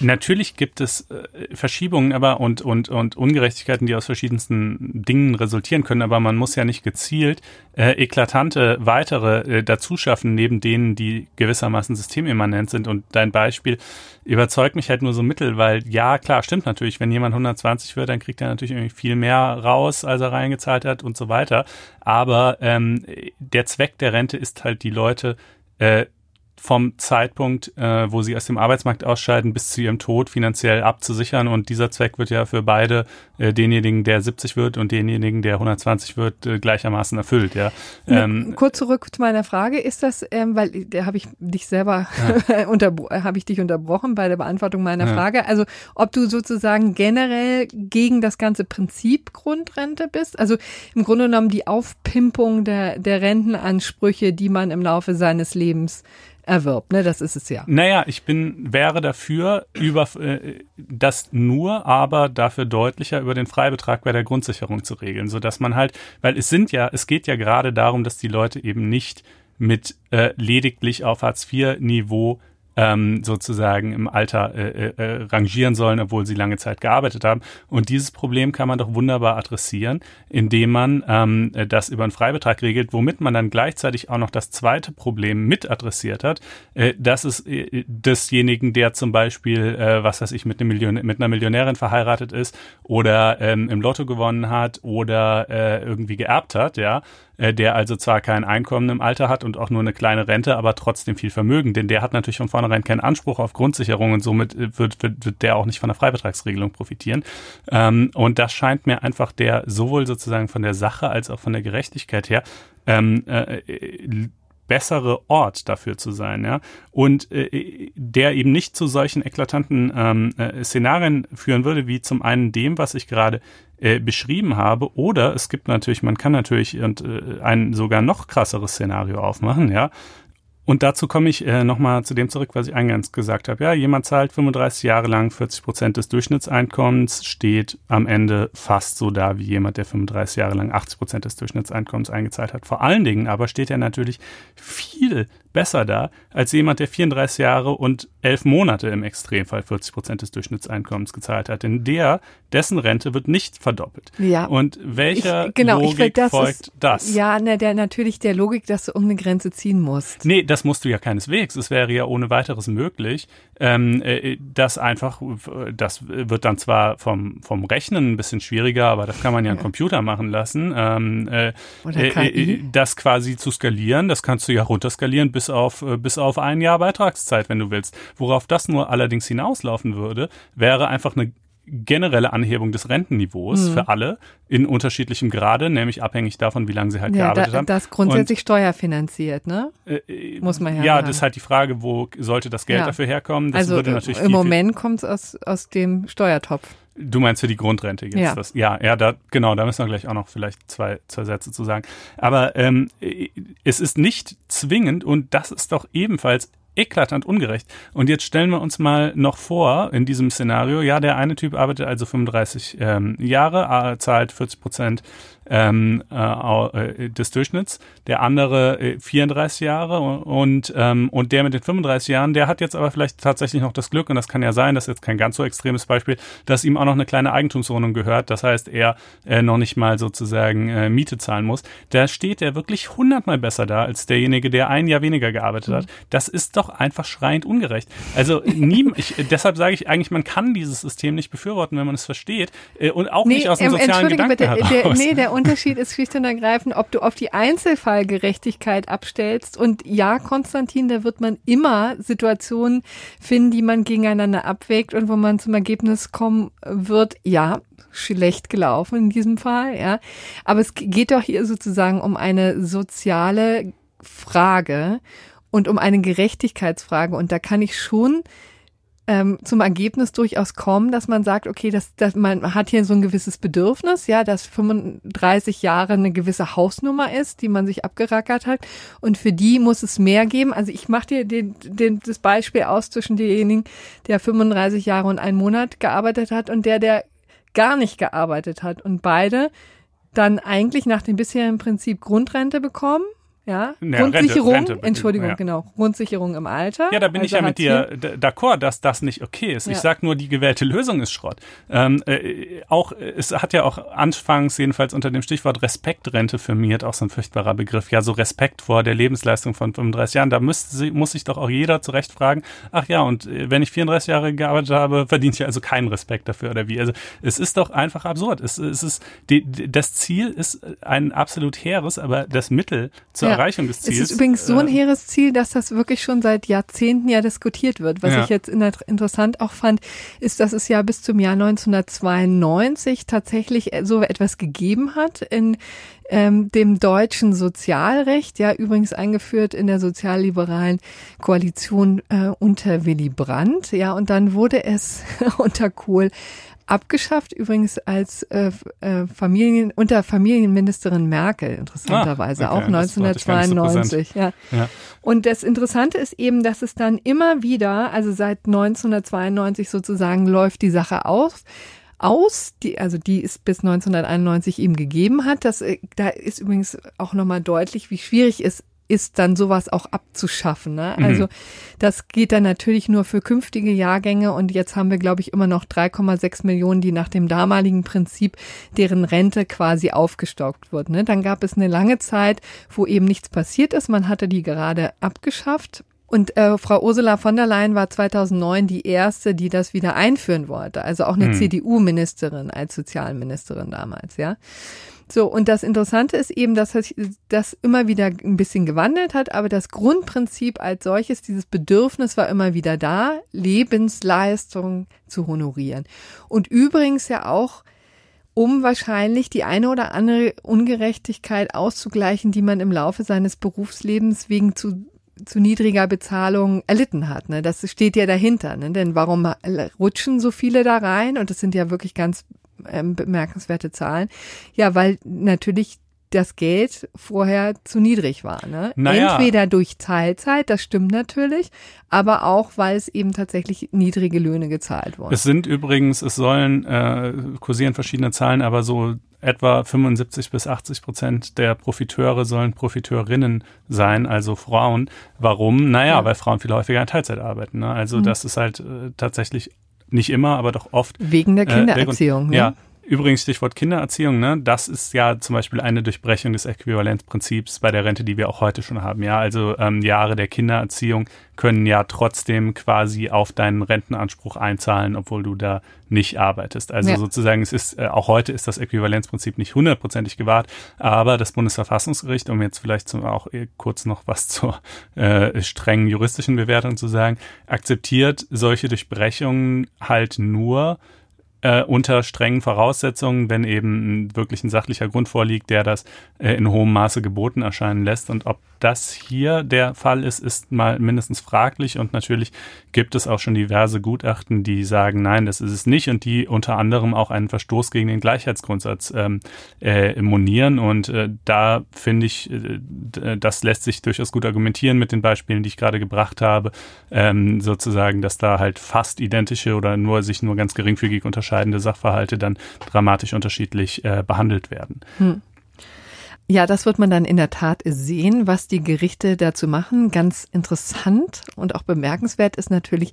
Natürlich gibt es äh, Verschiebungen aber und, und, und Ungerechtigkeiten, die aus verschiedensten Dingen resultieren können, aber man muss ja nicht gezielt äh, eklatante weitere äh, dazu schaffen, neben denen, die gewissermaßen systemimmanent sind. Und dein Beispiel überzeugt mich halt nur so mittel, weil ja, klar, stimmt natürlich, wenn jemand 120 wird, dann kriegt er natürlich irgendwie viel mehr raus, als er reingezahlt hat und so weiter. Aber ähm, der Zweck der Rente ist halt, die Leute äh, vom Zeitpunkt, äh, wo sie aus dem Arbeitsmarkt ausscheiden, bis zu ihrem Tod finanziell abzusichern. Und dieser Zweck wird ja für beide, äh, denjenigen, der 70 wird und denjenigen, der 120 wird, äh, gleichermaßen erfüllt. Ja. Ähm, Kurz zurück zu meiner Frage. Ist das, ähm, weil da habe ich dich selber ja. unter, habe ich dich unterbrochen bei der Beantwortung meiner ja. Frage. Also ob du sozusagen generell gegen das ganze Prinzip Grundrente bist? Also im Grunde genommen die Aufpimpung der, der Rentenansprüche, die man im Laufe seines Lebens erwirbt, ne? Das ist es ja. Naja, ich bin, wäre dafür, über äh, das nur, aber dafür deutlicher über den Freibetrag bei der Grundsicherung zu regeln, sodass man halt, weil es sind ja, es geht ja gerade darum, dass die Leute eben nicht mit äh, lediglich auf Hartz-IV-Niveau ähm, sozusagen im Alter äh, äh, äh, rangieren sollen, obwohl sie lange Zeit gearbeitet haben. Und dieses Problem kann man doch wunderbar adressieren, indem man ähm, das über einen Freibetrag regelt, womit man dann gleichzeitig auch noch das zweite Problem mit adressiert hat. Äh, das ist äh, desjenigen, der zum Beispiel, äh, was weiß ich, mit, einem Million mit einer Millionärin verheiratet ist oder ähm, im Lotto gewonnen hat oder äh, irgendwie geerbt hat, ja äh, der also zwar kein Einkommen im Alter hat und auch nur eine kleine Rente, aber trotzdem viel Vermögen, denn der hat natürlich von vornherein keinen Anspruch auf Grundsicherung und somit äh, wird, wird, wird der auch nicht von der Freibetragsregelung profitieren. Ähm, und das scheint mir einfach der sowohl sozusagen von der Sache als auch von der Gerechtigkeit her ähm, äh, äh bessere Ort dafür zu sein, ja, und äh, der eben nicht zu solchen eklatanten ähm, äh, Szenarien führen würde, wie zum einen dem, was ich gerade äh, beschrieben habe, oder es gibt natürlich, man kann natürlich und, äh, ein sogar noch krasseres Szenario aufmachen, ja, und dazu komme ich äh, nochmal zu dem zurück, was ich eingangs gesagt habe. Ja, jemand zahlt 35 Jahre lang 40 Prozent des Durchschnittseinkommens, steht am Ende fast so da wie jemand, der 35 Jahre lang 80 Prozent des Durchschnittseinkommens eingezahlt hat. Vor allen Dingen aber steht er natürlich viel besser da als jemand, der 34 Jahre und elf Monate im Extremfall 40 Prozent des Durchschnittseinkommens gezahlt hat. Denn der, dessen Rente wird nicht verdoppelt. Ja. Und welcher ich, genau, Logik ich, das folgt ist, das? Ja, ne, der natürlich der Logik, dass du um eine Grenze ziehen musst. Nee, das musst du ja keineswegs. Es wäre ja ohne weiteres möglich, ähm, äh, das einfach, das wird dann zwar vom, vom Rechnen ein bisschen schwieriger, aber das kann man ja, ja. einen Computer machen lassen. Ähm, äh, Oder KI? Äh, das quasi zu skalieren, das kannst du ja runterskalieren bis auf, äh, bis auf ein Jahr Beitragszeit, wenn du willst. Worauf das nur allerdings hinauslaufen würde, wäre einfach eine generelle Anhebung des Rentenniveaus mhm. für alle in unterschiedlichem Grade, nämlich abhängig davon, wie lange sie halt ja, gearbeitet da, haben. Das grundsätzlich und, steuerfinanziert, ne? Äh, Muss man ja Ja, das ist halt die Frage, wo sollte das Geld ja. dafür herkommen? Das also würde natürlich im Moment kommt es aus, aus dem Steuertopf. Du meinst für die Grundrente jetzt? Ja, das, ja, ja da, genau, da müssen wir gleich auch noch vielleicht zwei, zwei Sätze zu sagen. Aber ähm, es ist nicht zwingend und das ist doch ebenfalls eklatant ungerecht. Und jetzt stellen wir uns mal noch vor, in diesem Szenario, ja, der eine Typ arbeitet also 35 ähm, Jahre, zahlt 40 Prozent ähm, äh, äh, des Durchschnitts, der andere äh, 34 Jahre und, ähm, und der mit den 35 Jahren, der hat jetzt aber vielleicht tatsächlich noch das Glück, und das kann ja sein, das ist jetzt kein ganz so extremes Beispiel, dass ihm auch noch eine kleine Eigentumswohnung gehört, das heißt, er äh, noch nicht mal sozusagen äh, Miete zahlen muss. Da steht er wirklich hundertmal besser da als derjenige, der ein Jahr weniger gearbeitet hat. Das ist doch einfach schreiend ungerecht. Also nie, ich, deshalb sage ich eigentlich, man kann dieses System nicht befürworten, wenn man es versteht äh, und auch nee, nicht aus dem ähm, sozialen Gedanken bitte, heraus. Der, nee, der Unterschied ist schlicht und ergreifend, ob du auf die Einzelfallgerechtigkeit abstellst. Und ja, Konstantin, da wird man immer Situationen finden, die man gegeneinander abwägt und wo man zum Ergebnis kommen wird, ja, schlecht gelaufen in diesem Fall, ja. Aber es geht doch hier sozusagen um eine soziale Frage und um eine Gerechtigkeitsfrage. Und da kann ich schon ähm, zum Ergebnis durchaus kommen, dass man sagt, okay, das, das, man hat hier so ein gewisses Bedürfnis, ja, dass 35 Jahre eine gewisse Hausnummer ist, die man sich abgerackert hat. Und für die muss es mehr geben. Also ich mache dir den, den, das Beispiel aus zwischen demjenigen, der 35 Jahre und einen Monat gearbeitet hat und der, der gar nicht gearbeitet hat. Und beide dann eigentlich nach dem bisherigen Prinzip Grundrente bekommen ja, ja Grundsicherung, Rente, Rente, Entschuldigung, ja. genau, Grundsicherung im Alter. Ja, da bin also ich ja mit dir d'accord, dass das nicht okay ist. Ja. Ich sag nur, die gewählte Lösung ist Schrott. Ähm, äh, auch, es hat ja auch anfangs, jedenfalls unter dem Stichwort Respektrente firmiert, auch so ein furchtbarer Begriff. Ja, so Respekt vor der Lebensleistung von 35 Jahren. Da müsste, muss sich doch auch jeder zurecht fragen, ach ja, und äh, wenn ich 34 Jahre gearbeitet habe, verdiene ich also keinen Respekt dafür oder wie. Also es ist doch einfach absurd. Es, es ist, die, das Ziel ist ein absolut hehres, aber das Mittel zur Erreichung des Ziels. Es ist übrigens so ein äh, hehres Ziel, dass das wirklich schon seit Jahrzehnten ja diskutiert wird. Was ja. ich jetzt interessant auch fand, ist, dass es ja bis zum Jahr 1992 tatsächlich so etwas gegeben hat in ähm, dem deutschen Sozialrecht, ja übrigens eingeführt in der sozialliberalen Koalition äh, unter Willy Brandt, ja, und dann wurde es unter Kohl abgeschafft, übrigens als äh, äh, Familien unter Familienministerin Merkel, interessanterweise, ah, okay. auch 1992. So ja. ja. Und das Interessante ist eben, dass es dann immer wieder, also seit 1992 sozusagen läuft die Sache aus aus, die, also die es bis 1991 ihm gegeben hat. Das, äh, da ist übrigens auch nochmal deutlich, wie schwierig es ist, dann sowas auch abzuschaffen. Ne? Mhm. Also das geht dann natürlich nur für künftige Jahrgänge und jetzt haben wir, glaube ich, immer noch 3,6 Millionen, die nach dem damaligen Prinzip deren Rente quasi aufgestockt wird. Ne? Dann gab es eine lange Zeit, wo eben nichts passiert ist. Man hatte die gerade abgeschafft. Und äh, Frau Ursula von der Leyen war 2009 die erste, die das wieder einführen wollte. Also auch eine hm. CDU-Ministerin als Sozialministerin damals, ja. So, und das Interessante ist eben, dass sich das immer wieder ein bisschen gewandelt hat, aber das Grundprinzip als solches, dieses Bedürfnis war immer wieder da, Lebensleistung zu honorieren. Und übrigens ja auch, um wahrscheinlich die eine oder andere Ungerechtigkeit auszugleichen, die man im Laufe seines Berufslebens wegen zu zu niedriger Bezahlung erlitten hat. Ne? Das steht ja dahinter. Ne? Denn warum rutschen so viele da rein? Und das sind ja wirklich ganz ähm, bemerkenswerte Zahlen. Ja, weil natürlich das Geld vorher zu niedrig war. Ne? Naja. Entweder durch Teilzeit, das stimmt natürlich, aber auch, weil es eben tatsächlich niedrige Löhne gezahlt wurden. Es sind übrigens, es sollen äh, kursieren verschiedene Zahlen, aber so etwa 75 bis 80 Prozent der Profiteure sollen Profiteurinnen sein, also Frauen. Warum? Naja, ja. weil Frauen viel häufiger in Teilzeit arbeiten. Ne? Also mhm. das ist halt äh, tatsächlich nicht immer, aber doch oft. Wegen der äh, Kindererziehung. Äh, ne? Ja, Übrigens, Stichwort Kindererziehung, ne? das ist ja zum Beispiel eine Durchbrechung des Äquivalenzprinzips bei der Rente, die wir auch heute schon haben. Ja, also ähm, Jahre der Kindererziehung können ja trotzdem quasi auf deinen Rentenanspruch einzahlen, obwohl du da nicht arbeitest. Also ja. sozusagen, es ist, äh, auch heute ist das Äquivalenzprinzip nicht hundertprozentig gewahrt, aber das Bundesverfassungsgericht, um jetzt vielleicht zum, auch kurz noch was zur äh, strengen juristischen Bewertung zu sagen, akzeptiert solche Durchbrechungen halt nur, äh, unter strengen Voraussetzungen, wenn eben wirklich ein sachlicher Grund vorliegt, der das äh, in hohem Maße geboten erscheinen lässt. Und ob das hier der Fall ist, ist mal mindestens fraglich. Und natürlich gibt es auch schon diverse Gutachten, die sagen, nein, das ist es nicht. Und die unter anderem auch einen Verstoß gegen den Gleichheitsgrundsatz ähm, äh, monieren. Und äh, da finde ich, äh, das lässt sich durchaus gut argumentieren mit den Beispielen, die ich gerade gebracht habe. Ähm, sozusagen, dass da halt fast identische oder nur sich nur ganz geringfügig unterscheidende Sachverhalte dann dramatisch unterschiedlich äh, behandelt werden. Hm. Ja, das wird man dann in der Tat sehen, was die Gerichte dazu machen. Ganz interessant und auch bemerkenswert ist natürlich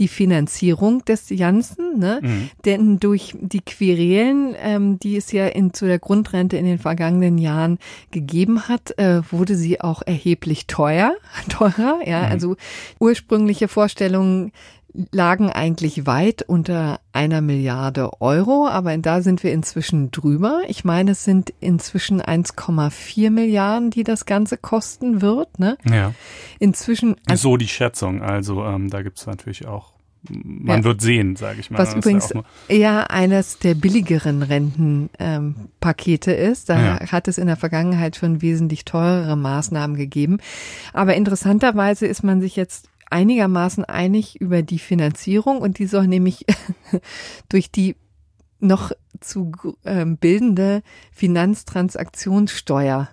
die Finanzierung des Janssen, ne? Mhm. denn durch die Querelen, ähm, die es ja in, zu der Grundrente in den vergangenen Jahren gegeben hat, äh, wurde sie auch erheblich teuer, teurer. Ja, mhm. also ursprüngliche Vorstellungen lagen eigentlich weit unter einer Milliarde Euro, aber da sind wir inzwischen drüber. Ich meine, es sind inzwischen 1,4 Milliarden, die das Ganze kosten wird. Ne? Ja. Inzwischen. So die Schätzung. Also ähm, da gibt es natürlich auch man ja. wird sehen, sage ich mal. Was übrigens ja eher eines der billigeren Rentenpakete ähm, ist. Da ja. hat es in der Vergangenheit schon wesentlich teurere Maßnahmen gegeben. Aber interessanterweise ist man sich jetzt einigermaßen einig über die Finanzierung und die soll nämlich durch die noch zu ähm, bildende Finanztransaktionssteuer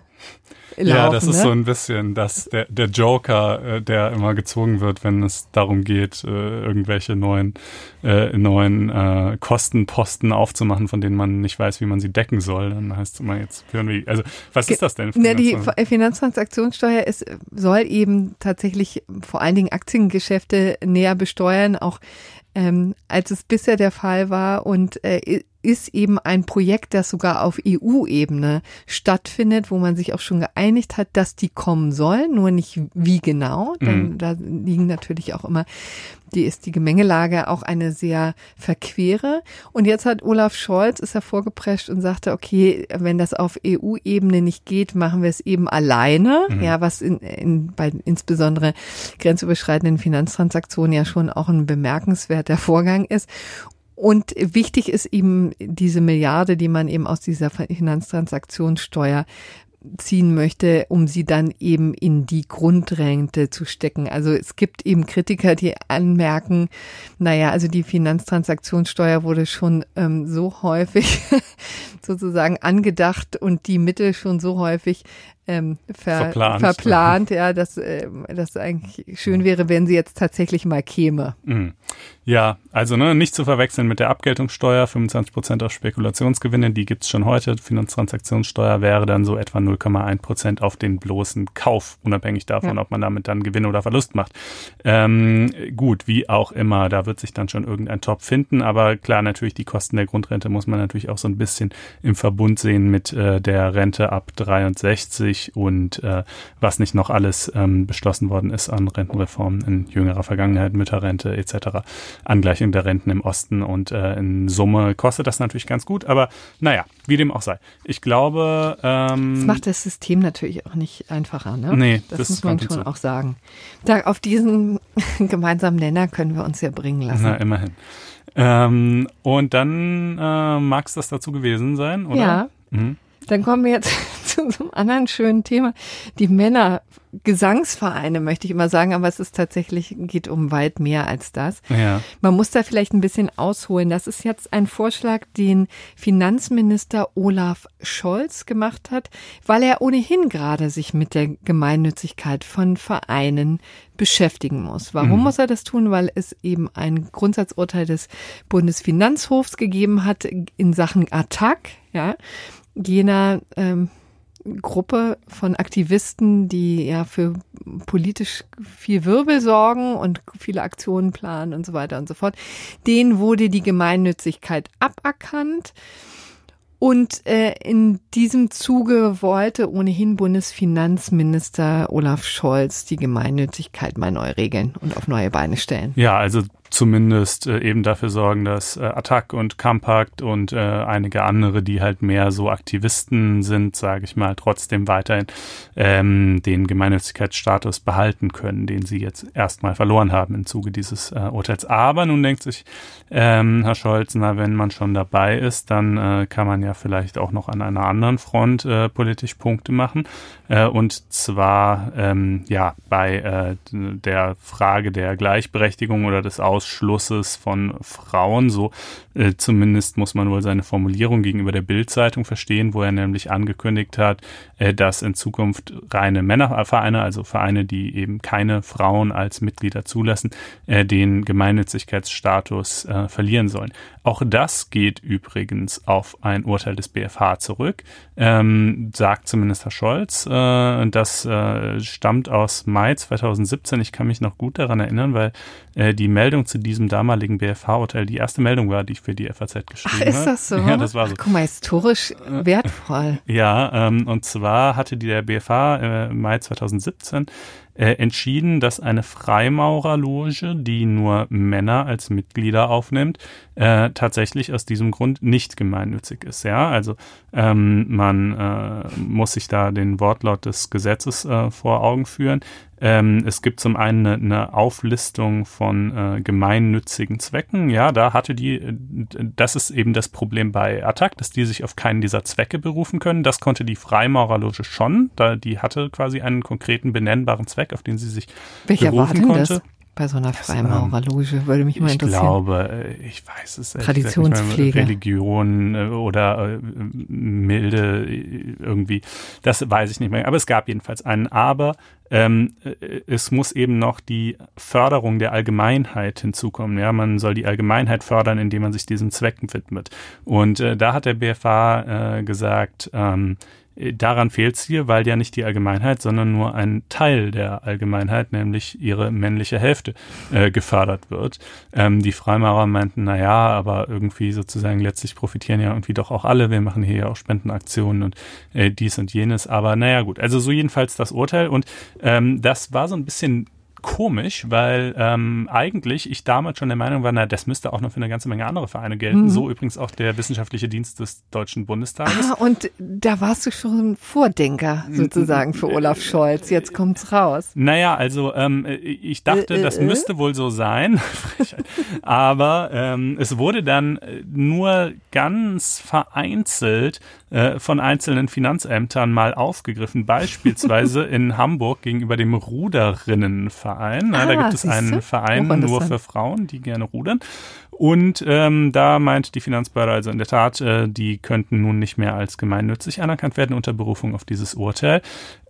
Laufen, ja, das ist ne? so ein bisschen das, der, der Joker, äh, der immer gezwungen wird, wenn es darum geht, äh, irgendwelche neuen, äh, neuen äh, Kostenposten aufzumachen, von denen man nicht weiß, wie man sie decken soll. Dann heißt es immer jetzt führen wir, also was ist das denn? Ja, die Finanztransaktionssteuer ist, soll eben tatsächlich vor allen Dingen Aktiengeschäfte näher besteuern, auch ähm, als es bisher der Fall war und äh, ist eben ein Projekt, das sogar auf EU-Ebene stattfindet, wo man sich auch schon geeinigt hat, dass die kommen sollen, nur nicht wie genau. Denn mhm. da liegen natürlich auch immer die ist die Gemengelage auch eine sehr verquere. Und jetzt hat Olaf Scholz ist hervorgeprescht und sagte, okay, wenn das auf EU-Ebene nicht geht, machen wir es eben alleine. Mhm. Ja, was in, in, bei insbesondere grenzüberschreitenden Finanztransaktionen ja schon auch ein bemerkenswerter Vorgang ist. Und wichtig ist eben diese Milliarde, die man eben aus dieser Finanztransaktionssteuer ziehen möchte, um sie dann eben in die Grundrente zu stecken. Also es gibt eben Kritiker, die anmerken, naja, also die Finanztransaktionssteuer wurde schon ähm, so häufig sozusagen angedacht und die Mittel schon so häufig ähm, ver verplant. verplant, ja, dass äh, das eigentlich schön wäre, wenn sie jetzt tatsächlich mal käme. Mhm. Ja, also ne, nicht zu verwechseln mit der Abgeltungssteuer, 25 Prozent auf Spekulationsgewinne, die gibt's schon heute. Finanztransaktionssteuer wäre dann so etwa 0,1 Prozent auf den bloßen Kauf, unabhängig davon, ja. ob man damit dann Gewinn oder Verlust macht. Ähm, gut, wie auch immer, da wird sich dann schon irgendein Top finden, aber klar, natürlich die Kosten der Grundrente muss man natürlich auch so ein bisschen im Verbund sehen mit äh, der Rente ab 63 durch und äh, was nicht noch alles ähm, beschlossen worden ist an Rentenreformen in jüngerer Vergangenheit, Mütterrente etc., Angleichung der Renten im Osten und äh, in Summe kostet das natürlich ganz gut, aber naja, wie dem auch sei. Ich glaube... Ähm, das macht das System natürlich auch nicht einfacher, ne? Nee, das, das muss man schon auch sagen. Da, auf diesen gemeinsamen Nenner können wir uns ja bringen lassen. Na, immerhin. Ähm, und dann äh, mag es das dazu gewesen sein, oder? Ja. Mhm. Dann kommen wir jetzt zu einem anderen schönen Thema. Die Männer Gesangsvereine, möchte ich immer sagen, aber es ist tatsächlich, geht um weit mehr als das. Ja. Man muss da vielleicht ein bisschen ausholen. Das ist jetzt ein Vorschlag, den Finanzminister Olaf Scholz gemacht hat, weil er ohnehin gerade sich mit der Gemeinnützigkeit von Vereinen beschäftigen muss. Warum mhm. muss er das tun? Weil es eben ein Grundsatzurteil des Bundesfinanzhofs gegeben hat in Sachen Attack, ja jener ähm, Gruppe von Aktivisten, die ja für politisch viel Wirbel sorgen und viele Aktionen planen und so weiter und so fort. Denen wurde die Gemeinnützigkeit aberkannt. Und äh, in diesem Zuge wollte ohnehin Bundesfinanzminister Olaf Scholz die Gemeinnützigkeit mal neu regeln und auf neue Beine stellen. Ja, also zumindest äh, eben dafür sorgen, dass äh, Attac und Compact und äh, einige andere, die halt mehr so Aktivisten sind, sage ich mal, trotzdem weiterhin ähm, den Gemeinnützigkeitsstatus behalten können, den sie jetzt erstmal verloren haben im Zuge dieses äh, Urteils. Aber nun denkt sich ähm, Herr Scholz, na, wenn man schon dabei ist, dann äh, kann man ja vielleicht auch noch an einer anderen Front äh, politisch Punkte machen. Äh, und zwar ähm, ja bei äh, der Frage der Gleichberechtigung oder des Aus Ausschlusses von Frauen. So äh, zumindest muss man wohl seine Formulierung gegenüber der Bildzeitung verstehen, wo er nämlich angekündigt hat, äh, dass in Zukunft reine Männervereine, also Vereine, die eben keine Frauen als Mitglieder zulassen, äh, den Gemeinnützigkeitsstatus äh, verlieren sollen. Auch das geht übrigens auf ein Urteil des BFH zurück, ähm, sagt zumindest Herr Scholz. Äh, das äh, stammt aus Mai 2017. Ich kann mich noch gut daran erinnern, weil äh, die Meldung zu diesem damaligen BFH-Urteil die erste Meldung war, die ich für die FAZ geschrieben habe. Ist das so? Ja, das war so. Guck mal, historisch äh, wertvoll. Ja, ähm, und zwar hatte die der BFH äh, Mai 2017 äh, entschieden, dass eine Freimaurerloge, die nur Männer als Mitglieder aufnimmt, äh, tatsächlich aus diesem Grund nicht gemeinnützig ist. Ja, also ähm, man äh, muss sich da den Wortlaut des Gesetzes äh, vor Augen führen. Ähm, es gibt zum einen eine, eine Auflistung von äh, gemeinnützigen Zwecken. Ja, da hatte die, äh, das ist eben das Problem bei Attac, dass die sich auf keinen dieser Zwecke berufen können. Das konnte die Freimaurerloge schon, da die hatte quasi einen konkreten benennbaren Zweck, auf den sie sich Welcher berufen war denn konnte. Das? Bei so einer Freimaurerloge? Würde mich mal interessieren. Ich glaube, äh, ich weiß es Traditionspflege. Religion äh, oder äh, Milde irgendwie. Das weiß ich nicht mehr. Aber es gab jedenfalls einen. Aber ähm, es muss eben noch die Förderung der Allgemeinheit hinzukommen. Ja, man soll die Allgemeinheit fördern, indem man sich diesen Zwecken widmet. Und äh, da hat der BFA äh, gesagt, ähm, daran fehlt es hier, weil ja nicht die Allgemeinheit, sondern nur ein Teil der Allgemeinheit, nämlich ihre männliche Hälfte, äh, gefördert wird. Ähm, die Freimaurer meinten, na ja, aber irgendwie sozusagen letztlich profitieren ja irgendwie doch auch alle. Wir machen hier ja auch Spendenaktionen und äh, dies und jenes. Aber naja, gut. Also so jedenfalls das Urteil. Und ähm, das war so ein bisschen komisch, weil ähm, eigentlich ich damals schon der Meinung war, na, das müsste auch noch für eine ganze Menge andere Vereine gelten. Mhm. So übrigens auch der Wissenschaftliche Dienst des Deutschen Bundestages. Ah, und da warst du schon Vordenker sozusagen für Olaf Scholz. Jetzt kommt's raus. Naja, also ähm, ich dachte, äh, äh, das äh? müsste wohl so sein. Aber ähm, es wurde dann nur ganz vereinzelt äh, von einzelnen Finanzämtern mal aufgegriffen. Beispielsweise in Hamburg gegenüber dem Ruderinnenverein. Ah, da gibt es einen Verein nur für Frauen, die gerne rudern. Und ähm, da meint die Finanzbehörde also in der Tat, äh, die könnten nun nicht mehr als gemeinnützig anerkannt werden unter Berufung auf dieses Urteil.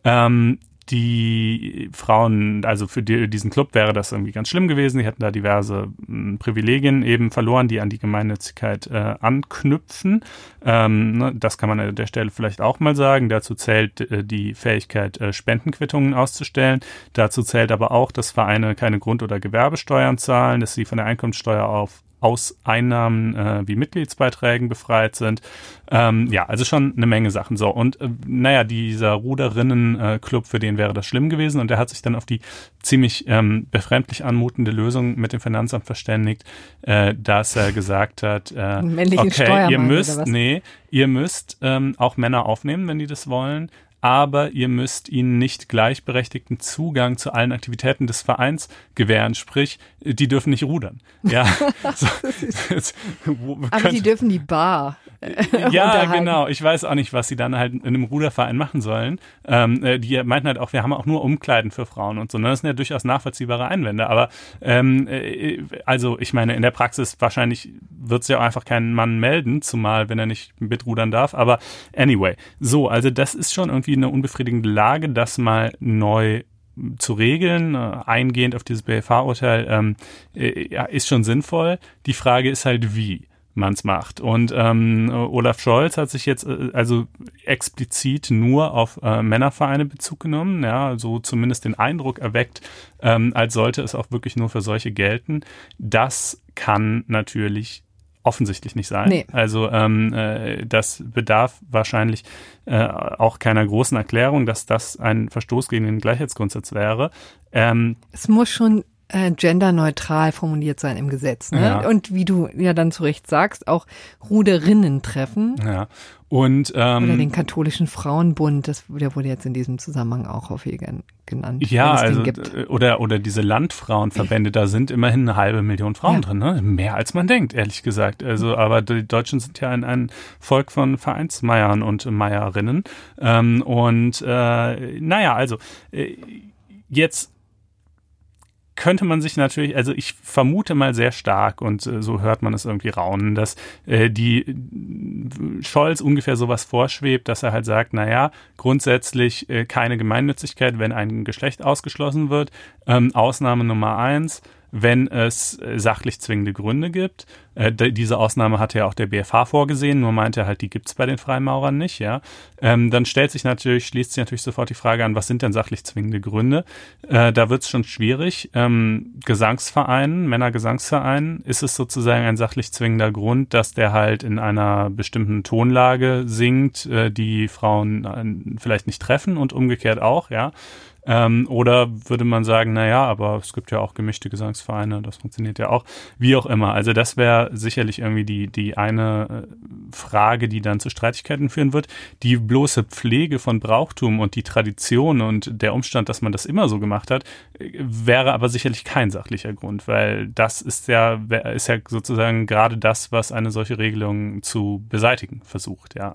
Ähm, die Frauen, also für die, diesen Club wäre das irgendwie ganz schlimm gewesen. Die hätten da diverse m, hm, Privilegien eben verloren, die an die Gemeinnützigkeit äh, anknüpfen. Ähm, ne, das kann man an der Stelle vielleicht auch mal sagen. Dazu zählt äh, die Fähigkeit, äh, Spendenquittungen auszustellen. Dazu zählt aber auch, dass Vereine keine Grund- oder Gewerbesteuern zahlen, dass sie von der Einkommenssteuer auf aus Einnahmen äh, wie Mitgliedsbeiträgen befreit sind. Ähm, ja, also schon eine Menge Sachen. So, und äh, naja, dieser Ruderinnen-Club, für den wäre das schlimm gewesen und der hat sich dann auf die ziemlich ähm, befremdlich anmutende Lösung mit dem Finanzamt verständigt, äh, dass er gesagt hat, äh, okay, ihr müsst, nee, ihr müsst ähm, auch Männer aufnehmen, wenn die das wollen aber ihr müsst ihnen nicht gleichberechtigten Zugang zu allen Aktivitäten des Vereins gewähren, sprich, die dürfen nicht rudern. Ja, so, aber die dürfen die Bar. Äh, ja, genau. Ich weiß auch nicht, was sie dann halt in einem Ruderverein machen sollen. Ähm, äh, die meinten halt auch, wir haben auch nur Umkleiden für Frauen und so. Ne? Das sind ja durchaus nachvollziehbare Einwände. Aber ähm, äh, also ich meine, in der Praxis wahrscheinlich wird es ja auch einfach keinen Mann melden, zumal wenn er nicht mitrudern darf. Aber anyway, so, also das ist schon irgendwie eine unbefriedigende Lage, das mal neu zu regeln, eingehend auf dieses BFH-Urteil, ähm, ist schon sinnvoll. Die Frage ist halt, wie man es macht. Und ähm, Olaf Scholz hat sich jetzt äh, also explizit nur auf äh, Männervereine Bezug genommen, ja, so zumindest den Eindruck erweckt, ähm, als sollte es auch wirklich nur für solche gelten. Das kann natürlich offensichtlich nicht sein. Nee. Also ähm, äh, das bedarf wahrscheinlich äh, auch keiner großen Erklärung, dass das ein Verstoß gegen den Gleichheitsgrundsatz wäre. Ähm, es muss schon äh, genderneutral formuliert sein im Gesetz. Ne? Ja. Und wie du ja dann zu Recht sagst, auch Ruderinnen treffen. Ja. Und, ähm, Oder den katholischen Frauenbund, das, der wurde jetzt in diesem Zusammenhang auch häufig genannt. Ja, also, äh, oder, oder diese Landfrauenverbände, da sind immerhin eine halbe Million Frauen ja. drin, ne? Mehr als man denkt, ehrlich gesagt. Also, aber die Deutschen sind ja ein, ein Volk von Vereinsmeiern und Meierinnen. Ähm, und äh, naja, also äh, jetzt könnte man sich natürlich, also ich vermute mal sehr stark und äh, so hört man es irgendwie raunen, dass äh, die äh, Scholz ungefähr sowas vorschwebt, dass er halt sagt, naja, grundsätzlich keine Gemeinnützigkeit, wenn ein Geschlecht ausgeschlossen wird. Ähm, Ausnahme Nummer eins, wenn es äh, sachlich zwingende Gründe gibt. Äh, diese Ausnahme hatte ja auch der BFH vorgesehen, nur meinte er halt, die gibt's bei den Freimaurern nicht, ja. Ähm, dann stellt sich natürlich, schließt sich natürlich sofort die Frage an, was sind denn sachlich zwingende Gründe? Äh, da wird's schon schwierig. Ähm, Gesangsvereinen, Männergesangsvereinen, ist es sozusagen ein sachlich zwingender Grund, dass der halt in einer bestimmten Tonlage singt, äh, die Frauen äh, vielleicht nicht treffen und umgekehrt auch, ja. Ähm, oder würde man sagen, na ja, aber es gibt ja auch gemischte Gesangsvereine, das funktioniert ja auch. Wie auch immer. Also das wäre sicherlich irgendwie die, die eine äh, Frage, die dann zu Streitigkeiten führen wird. Die bloße Pflege von Brauchtum und die Tradition und der Umstand, dass man das immer so gemacht hat, äh, wäre aber sicherlich kein sachlicher Grund, weil das ist ja, ist ja sozusagen gerade das, was eine solche Regelung zu beseitigen versucht, ja.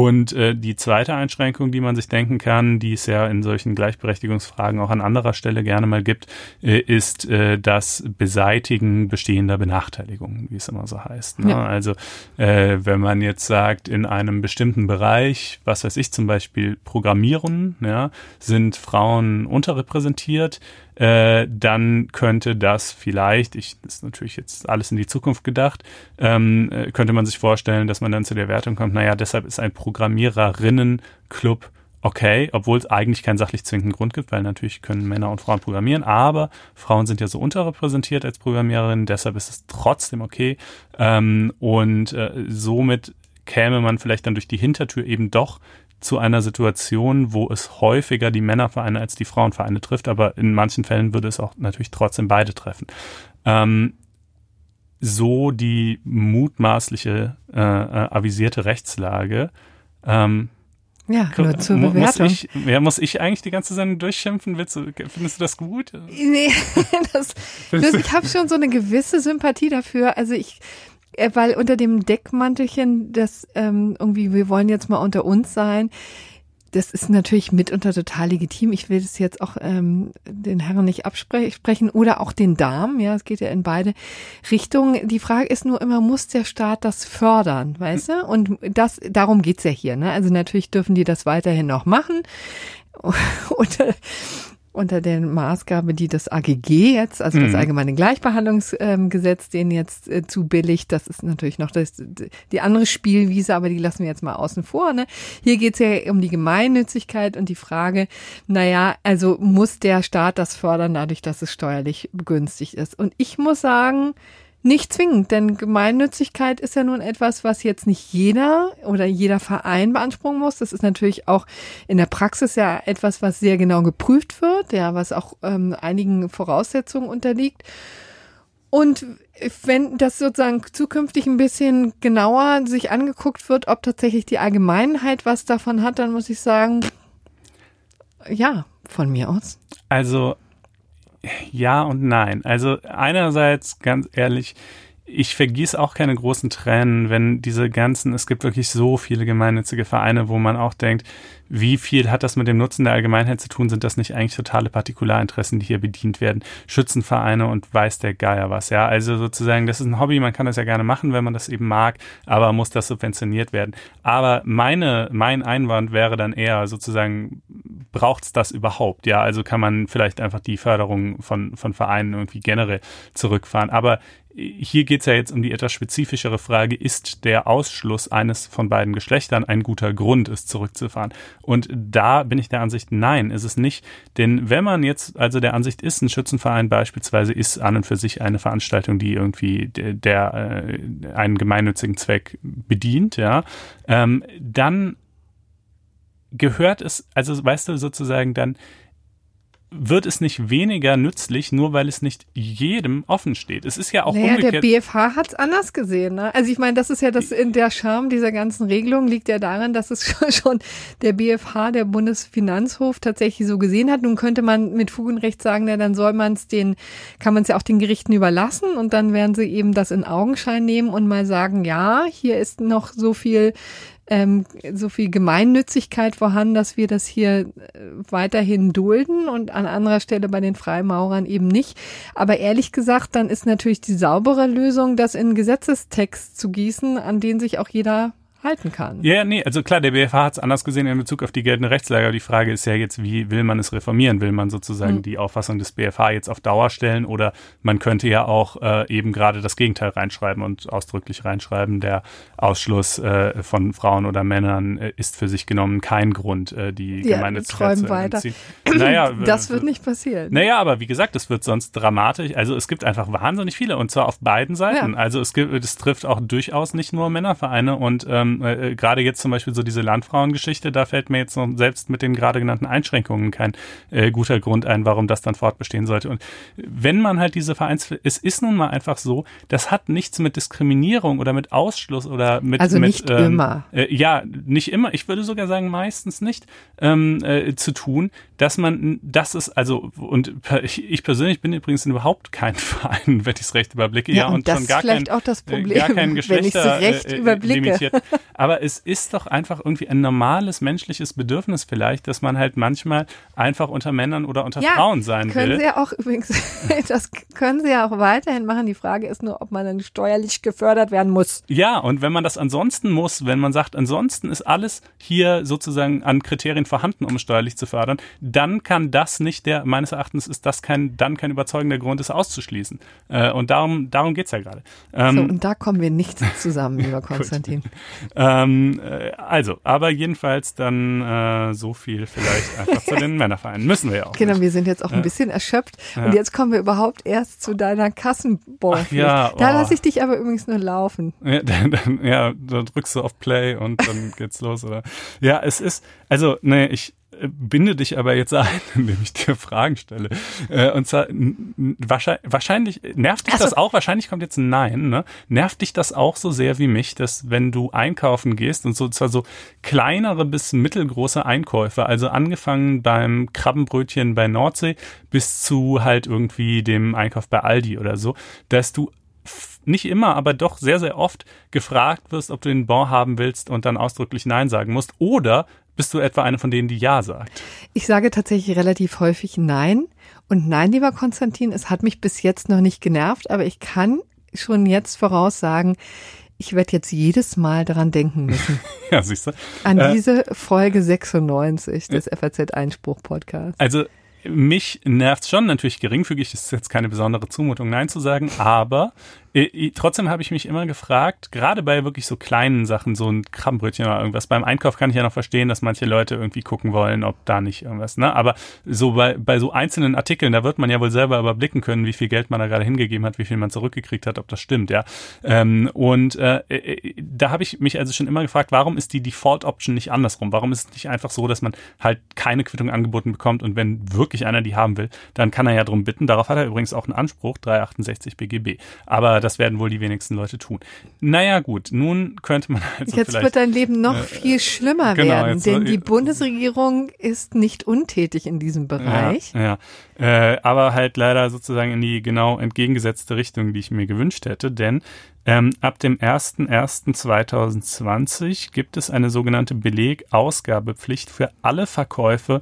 Und äh, die zweite Einschränkung, die man sich denken kann, die es ja in solchen Gleichberechtigungsfragen auch an anderer Stelle gerne mal gibt, äh, ist äh, das Beseitigen bestehender Benachteiligungen, wie es immer so heißt. Ne? Ja. Also äh, wenn man jetzt sagt, in einem bestimmten Bereich, was weiß ich zum Beispiel Programmieren, ja, sind Frauen unterrepräsentiert, äh, dann könnte das vielleicht, ich ist natürlich jetzt alles in die Zukunft gedacht, ähm, äh, könnte man sich vorstellen, dass man dann zu der Wertung kommt, naja, deshalb ist ein Programmiererinnen-Club okay, obwohl es eigentlich keinen sachlich zwingenden Grund gibt, weil natürlich können Männer und Frauen programmieren, aber Frauen sind ja so unterrepräsentiert als Programmiererinnen, deshalb ist es trotzdem okay. Ähm, und äh, somit käme man vielleicht dann durch die Hintertür eben doch zu einer Situation, wo es häufiger die Männervereine als die Frauenvereine trifft, aber in manchen Fällen würde es auch natürlich trotzdem beide treffen. Ähm, so die mutmaßliche äh, äh, avisierte Rechtslage. Ähm, ja, nur zur Bewertung. Muss ich, ja, muss ich eigentlich die ganze Sendung durchschimpfen? Willst du, findest du das gut? Nee, das, das, ich habe schon so eine gewisse Sympathie dafür. Also ich, weil unter dem Deckmantelchen, das ähm, irgendwie, wir wollen jetzt mal unter uns sein, das ist natürlich mitunter total legitim. Ich will das jetzt auch ähm, den Herren nicht absprechen oder auch den Damen. Ja, es geht ja in beide Richtungen. Die Frage ist nur immer, muss der Staat das fördern, weißt du? Und das, darum geht's ja hier. Ne? Also natürlich dürfen die das weiterhin noch machen. Und unter der Maßgabe, die das AGG jetzt, also das mhm. Allgemeine Gleichbehandlungsgesetz, ähm, den jetzt äh, zu billig, das ist natürlich noch das, die andere Spielwiese, aber die lassen wir jetzt mal außen vor. Ne? Hier geht es ja um die Gemeinnützigkeit und die Frage, naja, also muss der Staat das fördern, dadurch, dass es steuerlich begünstigt ist. Und ich muss sagen, nicht zwingend, denn Gemeinnützigkeit ist ja nun etwas, was jetzt nicht jeder oder jeder Verein beanspruchen muss. Das ist natürlich auch in der Praxis ja etwas, was sehr genau geprüft wird, ja, was auch ähm, einigen Voraussetzungen unterliegt. Und wenn das sozusagen zukünftig ein bisschen genauer sich angeguckt wird, ob tatsächlich die Allgemeinheit was davon hat, dann muss ich sagen, ja, von mir aus. Also ja und nein. Also einerseits, ganz ehrlich, ich vergieße auch keine großen Tränen, wenn diese ganzen, es gibt wirklich so viele gemeinnützige Vereine, wo man auch denkt, wie viel hat das mit dem Nutzen der Allgemeinheit zu tun? Sind das nicht eigentlich totale Partikularinteressen, die hier bedient werden? Schützenvereine und weiß der Geier was, ja? Also sozusagen, das ist ein Hobby, man kann das ja gerne machen, wenn man das eben mag, aber muss das subventioniert werden. Aber meine, mein Einwand wäre dann eher sozusagen, braucht's das überhaupt? Ja, also kann man vielleicht einfach die Förderung von, von Vereinen irgendwie generell zurückfahren. Aber hier geht es ja jetzt um die etwas spezifischere Frage, ist der Ausschluss eines von beiden Geschlechtern ein guter Grund, es zurückzufahren? Und da bin ich der Ansicht, nein, ist es nicht. Denn wenn man jetzt also der Ansicht ist, ein Schützenverein beispielsweise ist an und für sich eine Veranstaltung, die irgendwie der, der äh, einen gemeinnützigen Zweck bedient, ja, ähm, dann gehört es, also weißt du sozusagen dann wird es nicht weniger nützlich, nur weil es nicht jedem offen steht. Es ist ja auch naja, umgekehrt. Der BFH hat es anders gesehen. Ne? Also ich meine, das ist ja das in der Charme dieser ganzen Regelung liegt ja darin, dass es schon der BFH, der Bundesfinanzhof, tatsächlich so gesehen hat. Nun könnte man mit Fug und Recht sagen, na, dann soll man es den, kann man es ja auch den Gerichten überlassen und dann werden sie eben das in Augenschein nehmen und mal sagen, ja, hier ist noch so viel ähm, so viel Gemeinnützigkeit vorhanden, dass wir das hier äh, weiterhin dulden und an anderer Stelle bei den Freimaurern eben nicht. Aber ehrlich gesagt, dann ist natürlich die saubere Lösung, das in Gesetzestext zu gießen, an den sich auch jeder halten kann. Ja, nee, also klar, der BFH hat es anders gesehen in Bezug auf die geltende Rechtslage. Die Frage ist ja jetzt, wie will man es reformieren? Will man sozusagen mhm. die Auffassung des BFH jetzt auf Dauer stellen oder man könnte ja auch äh, eben gerade das Gegenteil reinschreiben und ausdrücklich reinschreiben, der Ausschluss äh, von Frauen oder Männern äh, ist für sich genommen kein Grund, äh, die ja, Gemeinnützigkeit zu weiter. Naja, das wird nicht passieren. Naja, aber wie gesagt, das wird sonst dramatisch. Also es gibt einfach wahnsinnig viele und zwar auf beiden Seiten. Ja. Also es gibt, es trifft auch durchaus nicht nur Männervereine und ähm, ähm, äh, gerade jetzt zum Beispiel so diese Landfrauengeschichte, da fällt mir jetzt noch selbst mit den gerade genannten Einschränkungen kein äh, guter Grund ein, warum das dann fortbestehen sollte. Und wenn man halt diese Vereins, es ist nun mal einfach so, das hat nichts mit Diskriminierung oder mit Ausschluss oder mit also mit, nicht ähm, immer äh, ja nicht immer. Ich würde sogar sagen meistens nicht ähm, äh, zu tun, dass man das ist also und ich persönlich bin übrigens überhaupt kein Verein, wenn ich es recht überblicke. Ja, ja und, das schon gar vielleicht kein, auch das Problem, gar kein Geschlechter, wenn ich recht äh, überblicke. limitiert. Aber es ist doch einfach irgendwie ein normales menschliches Bedürfnis vielleicht, dass man halt manchmal einfach unter Männern oder unter ja, Frauen sein können will. Sie ja auch übrigens, das können Sie ja auch weiterhin machen. Die Frage ist nur, ob man dann steuerlich gefördert werden muss. Ja, und wenn man das ansonsten muss, wenn man sagt, ansonsten ist alles hier sozusagen an Kriterien vorhanden, um steuerlich zu fördern, dann kann das nicht der, meines Erachtens ist das kein, dann kein überzeugender Grund, es auszuschließen. Äh, und darum, darum geht's ja gerade. Ähm, so, und da kommen wir nicht zusammen, lieber Konstantin. Ähm, äh, also, aber jedenfalls dann äh, so viel vielleicht einfach zu den Männervereinen. Müssen wir ja auch. Genau, nicht. wir sind jetzt auch ein bisschen erschöpft. Ja. Und jetzt kommen wir überhaupt erst zu deiner Kassenbonpflicht. ja, Da oh. lasse ich dich aber übrigens nur laufen. Ja, dann, dann, ja, da drückst du auf Play und dann geht's los, oder? Ja, es ist, also, nee, ich binde dich aber jetzt ein, indem ich dir Fragen stelle. Äh, und zwar, wahrscheinlich, wahrscheinlich nervt dich Ach so. das auch, wahrscheinlich kommt jetzt ein Nein, ne? Nervt dich das auch so sehr wie mich, dass wenn du einkaufen gehst und so, zwar so kleinere bis mittelgroße Einkäufe, also angefangen beim Krabbenbrötchen bei Nordsee bis zu halt irgendwie dem Einkauf bei Aldi oder so, dass du nicht immer, aber doch sehr, sehr oft gefragt wirst, ob du den Bon haben willst und dann ausdrücklich Nein sagen musst. Oder bist du etwa eine von denen, die Ja sagt? Ich sage tatsächlich relativ häufig Nein. Und nein, lieber Konstantin, es hat mich bis jetzt noch nicht genervt, aber ich kann schon jetzt voraussagen, ich werde jetzt jedes Mal daran denken müssen. Ja, siehst du. An Äh, diese Folge 96 des FAZ Einspruch Podcasts. Also mich nervt schon natürlich geringfügig, ist jetzt keine besondere Zumutung, Nein zu sagen, aber äh, äh, trotzdem habe ich mich immer gefragt, gerade bei wirklich so kleinen Sachen, so ein Krabbenbrötchen oder irgendwas, beim Einkauf kann ich ja noch verstehen, dass manche Leute irgendwie gucken wollen, ob da nicht irgendwas, ne? Aber so bei, bei so einzelnen Artikeln, da wird man ja wohl selber überblicken können, wie viel Geld man da gerade hingegeben hat, wie viel man zurückgekriegt hat, ob das stimmt, ja. Ähm, und äh, äh, da habe ich mich also schon immer gefragt, warum ist die Default-Option nicht andersrum? Warum ist es nicht einfach so, dass man halt keine Quittung angeboten bekommt und wenn wirklich einer die haben will, dann kann er ja drum bitten. Darauf hat er übrigens auch einen Anspruch, 368 BGB. Aber das werden wohl die wenigsten Leute tun. Naja, gut, nun könnte man also Jetzt wird dein Leben noch viel schlimmer genau, werden, jetzt denn die Bundesregierung ist nicht untätig in diesem Bereich. Ja, ja. Äh, aber halt leider sozusagen in die genau entgegengesetzte Richtung, die ich mir gewünscht hätte, denn ähm, ab dem 01.01.2020 gibt es eine sogenannte Belegausgabepflicht für alle Verkäufe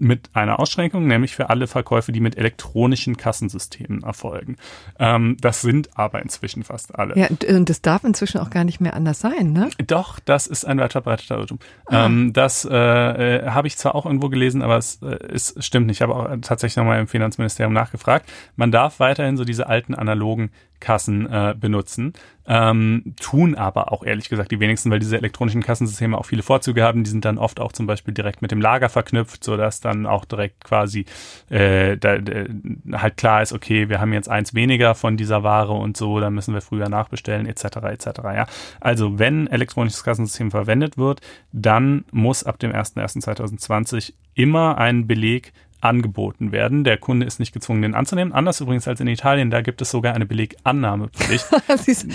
mit einer Ausschränkung, nämlich für alle Verkäufe, die mit elektronischen Kassensystemen erfolgen. Ähm, das sind aber inzwischen fast alle. Ja, und- das darf inzwischen auch gar nicht mehr anders sein, ne? Doch, das ist ein weit verbreiteter Irrtum. Ah. Ähm, das äh, äh, habe ich zwar auch irgendwo gelesen, aber es, äh, es stimmt nicht. Ich habe auch tatsächlich nochmal im Finanzministerium nachgefragt. Man darf weiterhin so diese alten analogen Kassen äh, benutzen, ähm, tun aber auch ehrlich gesagt die wenigsten, weil diese elektronischen Kassensysteme auch viele Vorzüge haben. Die sind dann oft auch zum Beispiel direkt mit dem Lager verknüpft, sodass dann auch direkt quasi äh, da, äh, halt klar ist, okay, wir haben jetzt eins weniger von dieser Ware und so, dann müssen wir früher nachbestellen etc. etc. Ja, also wenn elektronisches Kassensystem verwendet wird, dann muss ab dem 01.01.2020 immer ein Beleg angeboten werden. Der Kunde ist nicht gezwungen, den anzunehmen. Anders übrigens als in Italien, da gibt es sogar eine Belegannahmepflicht. Siehst,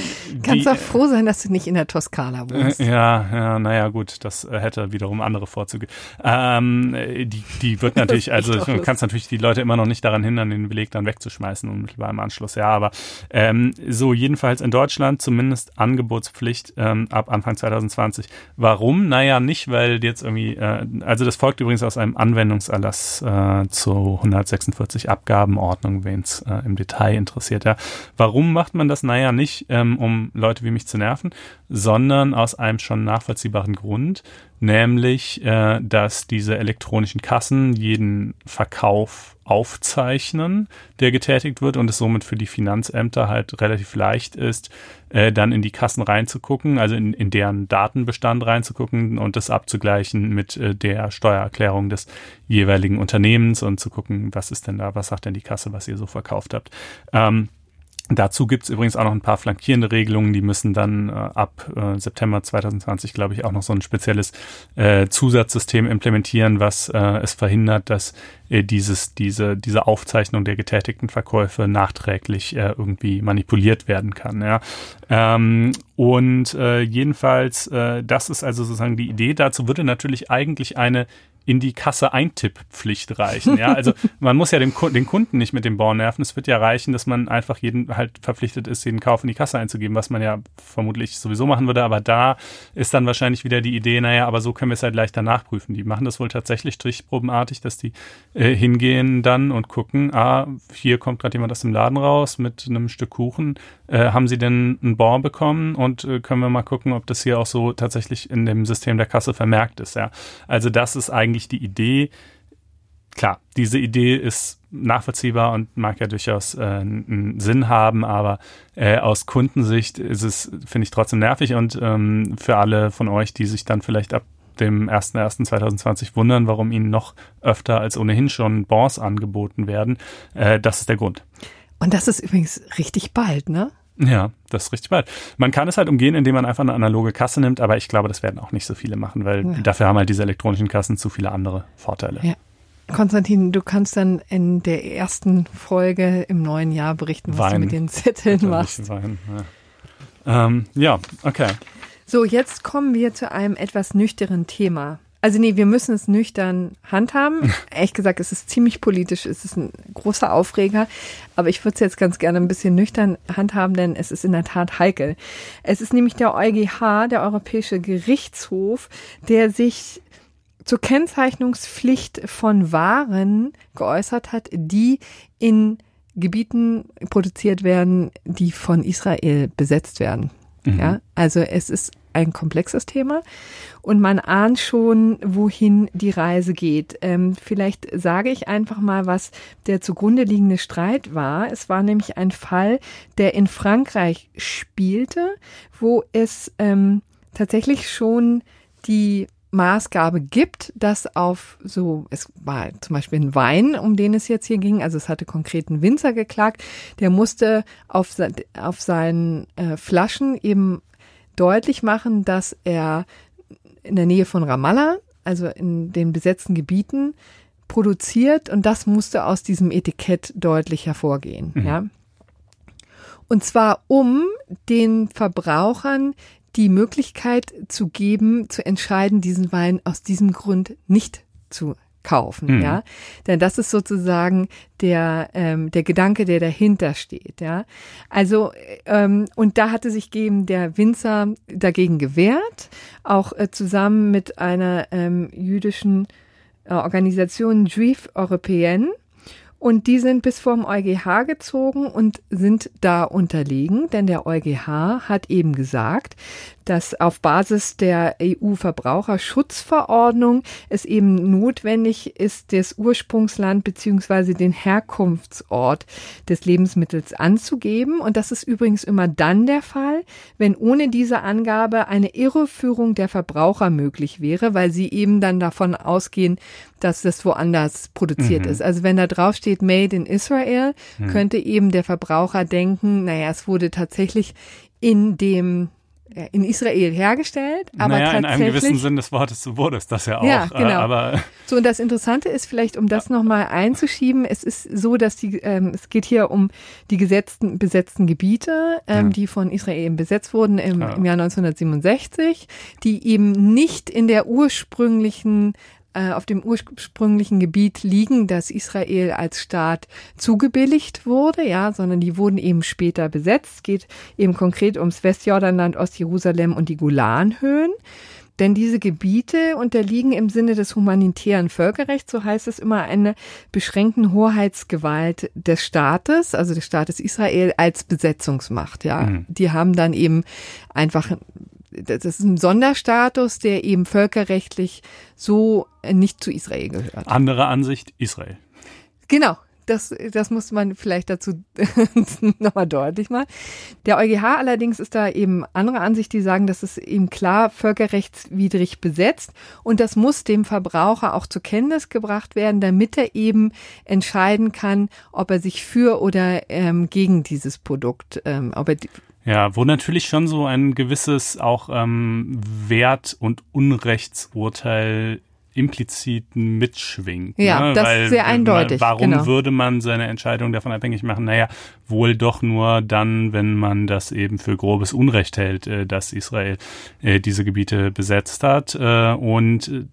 kannst Die- doch froh sein, dass du nicht in der Toskana wohnst. Äh, Ja, ja, naja, gut, das hätte wiederum andere Vorzüge. Ähm, äh, die, die wird natürlich, also auch du kannst natürlich die Leute immer noch nicht daran hindern, den Beleg dann wegzuschmeißen unmittelbar im Anschluss, ja, aber ähm, so jedenfalls in Deutschland zumindest Angebotspflicht ähm, ab Anfang 2020. Warum? Naja, nicht, weil jetzt irgendwie, äh, also das folgt übrigens aus einem Anwendungserlass äh, zu 146 Abgabenordnung, wen es äh, im Detail interessiert, ja. Warum macht man das? Naja, nicht, ähm, um Leute wie mich zu nerven, sondern aus einem schon nachvollziehbaren Grund, nämlich, äh, dass diese elektronischen Kassen jeden Verkauf aufzeichnen, der getätigt wird und es somit für die Finanzämter halt relativ leicht ist, äh, dann in die Kassen reinzugucken, also in, in deren Datenbestand reinzugucken und das abzugleichen mit äh, der Steuererklärung des jeweiligen Unternehmens und zu gucken, was ist denn da, was sagt denn die Kasse, was ihr so verkauft habt. Ähm, Dazu gibt's übrigens auch noch ein paar flankierende Regelungen, die müssen dann äh, ab äh, September 2020, glaube ich, auch noch so ein spezielles äh, Zusatzsystem implementieren, was äh, es verhindert, dass äh, dieses, diese, diese Aufzeichnung der getätigten Verkäufe nachträglich äh, irgendwie manipuliert werden kann. Ja. Ähm, und äh, jedenfalls, äh, das ist also sozusagen die Idee. Dazu würde natürlich eigentlich eine in die Kasse Eintipppflicht reichen. Ja, also man muss ja dem, den Kunden nicht mit dem Bau nerven. Es wird ja reichen, dass man einfach jeden halt verpflichtet ist, jeden Kauf in die Kasse einzugeben, was man ja vermutlich sowieso machen würde. Aber da ist dann wahrscheinlich wieder die Idee, naja, aber so können wir es halt leichter nachprüfen. Die machen das wohl tatsächlich strichprobenartig, dass die äh, hingehen dann und gucken, ah, hier kommt gerade jemand aus dem Laden raus mit einem Stück Kuchen. Äh, haben Sie denn einen Bon bekommen? Und äh, können wir mal gucken, ob das hier auch so tatsächlich in dem System der Kasse vermerkt ist. Ja, also das ist eigentlich die Idee. klar, diese Idee ist nachvollziehbar und mag ja durchaus äh, einen Sinn haben, aber äh, aus Kundensicht ist es, finde ich, trotzdem nervig und ähm, für alle von euch, die sich dann vielleicht ab dem 01.01.2020 wundern, warum ihnen noch öfter als ohnehin schon Bonds angeboten werden, äh, das ist der Grund. Und das ist übrigens richtig bald, ne? Ja, das ist richtig bald. Man kann es halt umgehen, indem man einfach eine analoge Kasse nimmt, aber ich glaube, das werden auch nicht so viele machen, weil ja. dafür haben halt diese elektronischen Kassen zu viele andere Vorteile. Ja. Konstantin, du kannst dann in der ersten Folge im neuen Jahr berichten, was Wein. du mit den Zetteln machst. Wein, ja. Ähm, ja, okay. So, jetzt kommen wir zu einem etwas nüchternen Thema. Also nee, wir müssen es nüchtern handhaben. Ehrlich gesagt, es ist ziemlich politisch, es ist ein großer Aufreger, aber ich würde es jetzt ganz gerne ein bisschen nüchtern handhaben, denn es ist in der Tat heikel. Es ist nämlich der EuGH, der Europäische Gerichtshof, der sich zur Kennzeichnungspflicht von Waren geäußert hat, die in Gebieten produziert werden, die von Israel besetzt werden. Mhm. Ja, also es ist ein komplexes Thema und man ahnt schon, wohin die Reise geht. Ähm, vielleicht sage ich einfach mal, was der zugrunde liegende Streit war. Es war nämlich ein Fall, der in Frankreich spielte, wo es ähm, tatsächlich schon die Maßgabe gibt, dass auf so, es war zum Beispiel ein Wein, um den es jetzt hier ging, also es hatte konkreten Winzer geklagt, der musste auf, auf seinen äh, Flaschen eben deutlich machen, dass er in der Nähe von Ramallah, also in den besetzten Gebieten, produziert und das musste aus diesem Etikett deutlich hervorgehen, mhm. ja. Und zwar um den Verbrauchern die Möglichkeit zu geben, zu entscheiden, diesen Wein aus diesem Grund nicht zu kaufen, mhm. ja. Denn das ist sozusagen der, ähm, der Gedanke, der dahinter steht, ja. Also, ähm, und da hatte sich eben der Winzer dagegen gewehrt, auch äh, zusammen mit einer ähm, jüdischen äh, Organisation Juif Européenne. Und die sind bis vorm EuGH gezogen und sind da unterlegen, denn der EuGH hat eben gesagt, dass auf Basis der EU-Verbraucherschutzverordnung es eben notwendig ist, das Ursprungsland beziehungsweise den Herkunftsort des Lebensmittels anzugeben. Und das ist übrigens immer dann der Fall, wenn ohne diese Angabe eine Irreführung der Verbraucher möglich wäre, weil sie eben dann davon ausgehen, dass das woanders produziert mhm. ist. Also wenn da drauf steht Made in Israel, mhm. könnte eben der Verbraucher denken, naja, es wurde tatsächlich in dem in Israel hergestellt, aber naja, tatsächlich, in einem gewissen Sinn des Wortes wurde es das ja auch. Ja, genau. Äh, aber so und das Interessante ist vielleicht, um das ja. nochmal einzuschieben, es ist so, dass die, ähm, es geht hier um die gesetzten besetzten Gebiete, ähm, ja. die von Israel besetzt wurden im, ja. im Jahr 1967, die eben nicht in der ursprünglichen äh, auf dem ursprünglichen Gebiet liegen, das Israel als Staat zugebilligt wurde, ja, sondern die wurden eben später besetzt. Es geht eben konkret ums Westjordanland, Ostjerusalem und die Golanhöhen. Denn diese Gebiete unterliegen im Sinne des humanitären Völkerrechts, so heißt es immer, einer beschränkten Hoheitsgewalt des Staates, also des Staates Israel als Besetzungsmacht. Ja, mhm. die haben dann eben einfach das ist ein Sonderstatus, der eben völkerrechtlich so nicht zu Israel gehört. Andere Ansicht, Israel. Genau. Das, das muss man vielleicht dazu nochmal deutlich machen. Der EuGH allerdings ist da eben andere Ansicht, die sagen, dass es eben klar völkerrechtswidrig besetzt und das muss dem Verbraucher auch zur Kenntnis gebracht werden, damit er eben entscheiden kann, ob er sich für oder ähm, gegen dieses Produkt, ähm, ob er ja, wo natürlich schon so ein gewisses auch ähm, Wert- und Unrechtsurteil implizit mitschwingt. Ja, ne? das Weil, ist sehr eindeutig. warum genau. würde man seine Entscheidung davon abhängig machen? Naja, wohl doch nur dann, wenn man das eben für grobes Unrecht hält, äh, dass Israel äh, diese Gebiete besetzt hat. Äh, und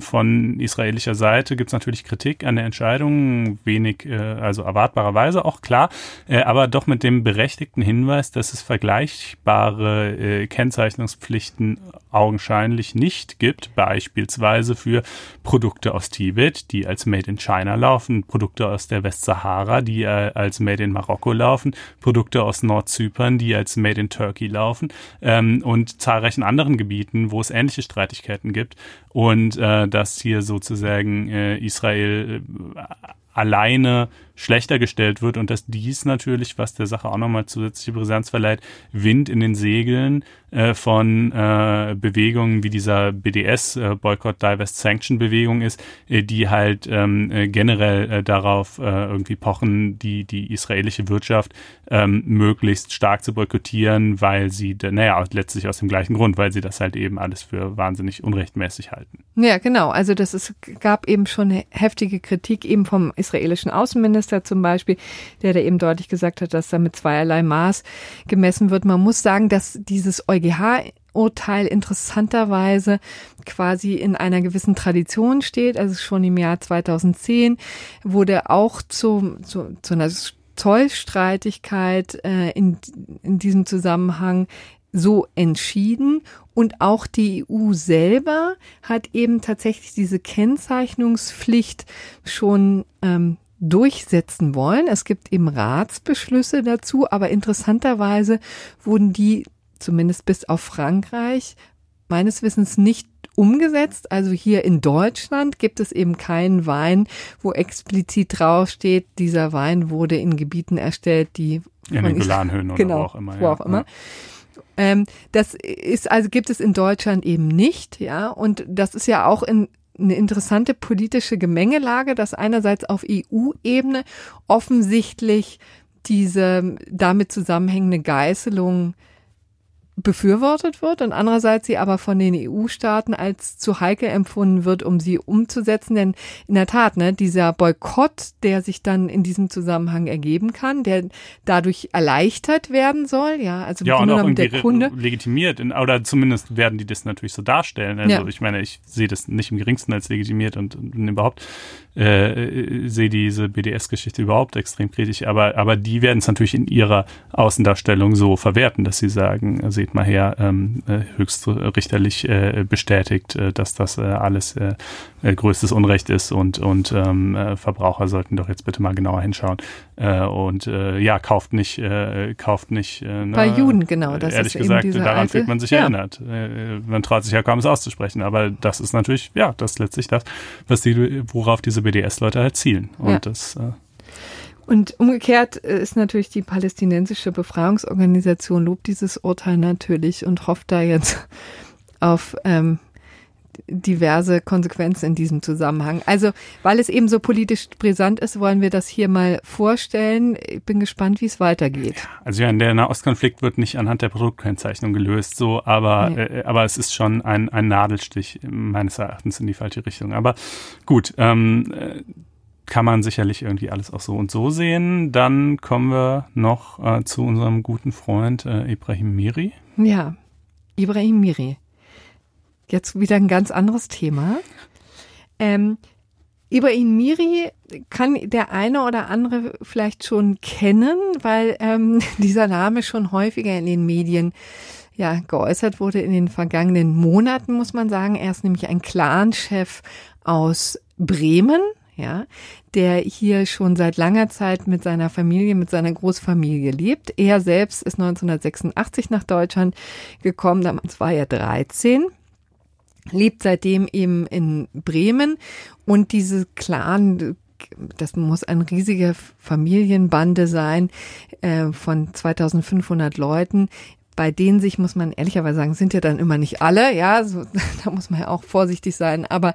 von israelischer Seite gibt es natürlich Kritik an der Entscheidung, wenig, also erwartbarerweise auch klar, aber doch mit dem berechtigten Hinweis, dass es vergleichbare Kennzeichnungspflichten augenscheinlich nicht gibt, beispielsweise für Produkte aus Tibet, die als Made in China laufen, Produkte aus der Westsahara, die äh, als Made in Marokko laufen, Produkte aus Nordzypern, die als Made in Turkey laufen ähm, und zahlreichen anderen Gebieten, wo es ähnliche Streitigkeiten gibt. Und äh, dass hier sozusagen äh, Israel äh, alleine schlechter gestellt wird und dass dies natürlich, was der Sache auch nochmal zusätzliche Brisanz verleiht, Wind in den Segeln äh, von äh, Bewegungen wie dieser BDS, äh, Boycott, Divest, Sanction Bewegung ist, äh, die halt ähm, äh, generell äh, darauf irgendwie pochen, die, die israelische Wirtschaft ähm, möglichst stark zu boykottieren, weil sie, naja, letztlich aus dem gleichen Grund, weil sie das halt eben alles für wahnsinnig unrechtmäßig halten. Ja, genau. Also das ist, gab eben schon heftige Kritik eben vom israelischen Außenminister zum Beispiel, der da eben deutlich gesagt hat, dass da mit zweierlei Maß gemessen wird. Man muss sagen, dass dieses EuGH Urteil interessanterweise quasi in einer gewissen Tradition steht. Also schon im Jahr 2010 wurde auch zu, zu, zu einer Zollstreitigkeit äh, in, in diesem Zusammenhang so entschieden. Und auch die EU selber hat eben tatsächlich diese Kennzeichnungspflicht schon ähm, durchsetzen wollen. Es gibt eben Ratsbeschlüsse dazu, aber interessanterweise wurden die zumindest bis auf Frankreich meines Wissens nicht umgesetzt. Also hier in Deutschland gibt es eben keinen Wein, wo explizit draufsteht, dieser Wein wurde in Gebieten erstellt, die in den Golanhöhen oder genau, wo auch immer. Wo auch immer. Ja. Ähm, das ist also gibt es in Deutschland eben nicht, ja, und das ist ja auch in eine interessante politische Gemengelage, dass einerseits auf EU-Ebene offensichtlich diese damit zusammenhängende Geißelung befürwortet wird und andererseits sie aber von den EU-Staaten als zu heikel empfunden wird, um sie umzusetzen. Denn in der Tat, ne, dieser Boykott, der sich dann in diesem Zusammenhang ergeben kann, der dadurch erleichtert werden soll, ja, also ja, und auch der Kunde legitimiert oder zumindest werden die das natürlich so darstellen. Also ja. ich meine, ich sehe das nicht im geringsten als legitimiert und, und überhaupt äh, sehe diese BDS-Geschichte überhaupt extrem kritisch, aber aber die werden es natürlich in ihrer Außendarstellung so verwerten, dass sie sagen, seht mal her, ähm, äh, höchstrichterlich äh, bestätigt, äh, dass das äh, alles äh, äh, größtes Unrecht ist und, und ähm, äh, Verbraucher sollten doch jetzt bitte mal genauer hinschauen. Äh, und äh, ja, kauft nicht, äh, kauft nicht. Äh, Bei na, Juden, genau. Das ehrlich ist gesagt, daran alte, fühlt man sich ja. erinnert. Äh, man traut sich ja kaum es auszusprechen. Aber das ist natürlich, ja, das ist letztlich das, was die, worauf diese BDS-Leute halt zielen. Und ja. das äh, und umgekehrt ist natürlich die palästinensische Befreiungsorganisation lobt dieses Urteil natürlich und hofft da jetzt auf ähm, diverse Konsequenzen in diesem Zusammenhang. Also, weil es eben so politisch brisant ist, wollen wir das hier mal vorstellen. Ich bin gespannt, wie es weitergeht. Also ja, der Nahostkonflikt wird nicht anhand der Produktkennzeichnung gelöst, so, aber, nee. äh, aber es ist schon ein, ein Nadelstich meines Erachtens in die falsche Richtung. Aber gut, ähm, äh, kann man sicherlich irgendwie alles auch so und so sehen. Dann kommen wir noch äh, zu unserem guten Freund äh, Ibrahim Miri. Ja, Ibrahim Miri. Jetzt wieder ein ganz anderes Thema. Ähm, Ibrahim Miri kann der eine oder andere vielleicht schon kennen, weil ähm, dieser Name schon häufiger in den Medien ja geäußert wurde in den vergangenen Monaten, muss man sagen. Er ist nämlich ein Clanchef aus Bremen, ja, der hier schon seit langer Zeit mit seiner Familie, mit seiner Großfamilie lebt. Er selbst ist 1986 nach Deutschland gekommen, damals war er 13 lebt seitdem eben in Bremen und diese Clan das muss eine riesige Familienbande sein äh, von 2500 Leuten. Bei denen sich, muss man ehrlicherweise sagen, sind ja dann immer nicht alle, ja, so, da muss man ja auch vorsichtig sein, aber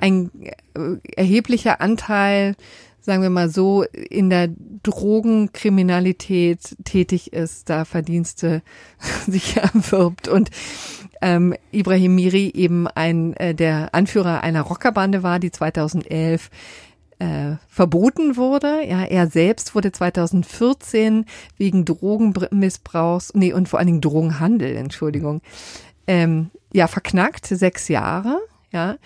ein äh, erheblicher Anteil, sagen wir mal so, in der Drogenkriminalität tätig ist, da Verdienste sich erwirbt und ähm, Ibrahim Miri eben ein äh, der Anführer einer Rockerbande war, die 2011 äh, verboten wurde. Ja, er selbst wurde 2014 wegen Drogenmissbrauchs, nee, und vor allen Dingen Drogenhandel, Entschuldigung, ähm, ja, verknackt, sechs Jahre, ja.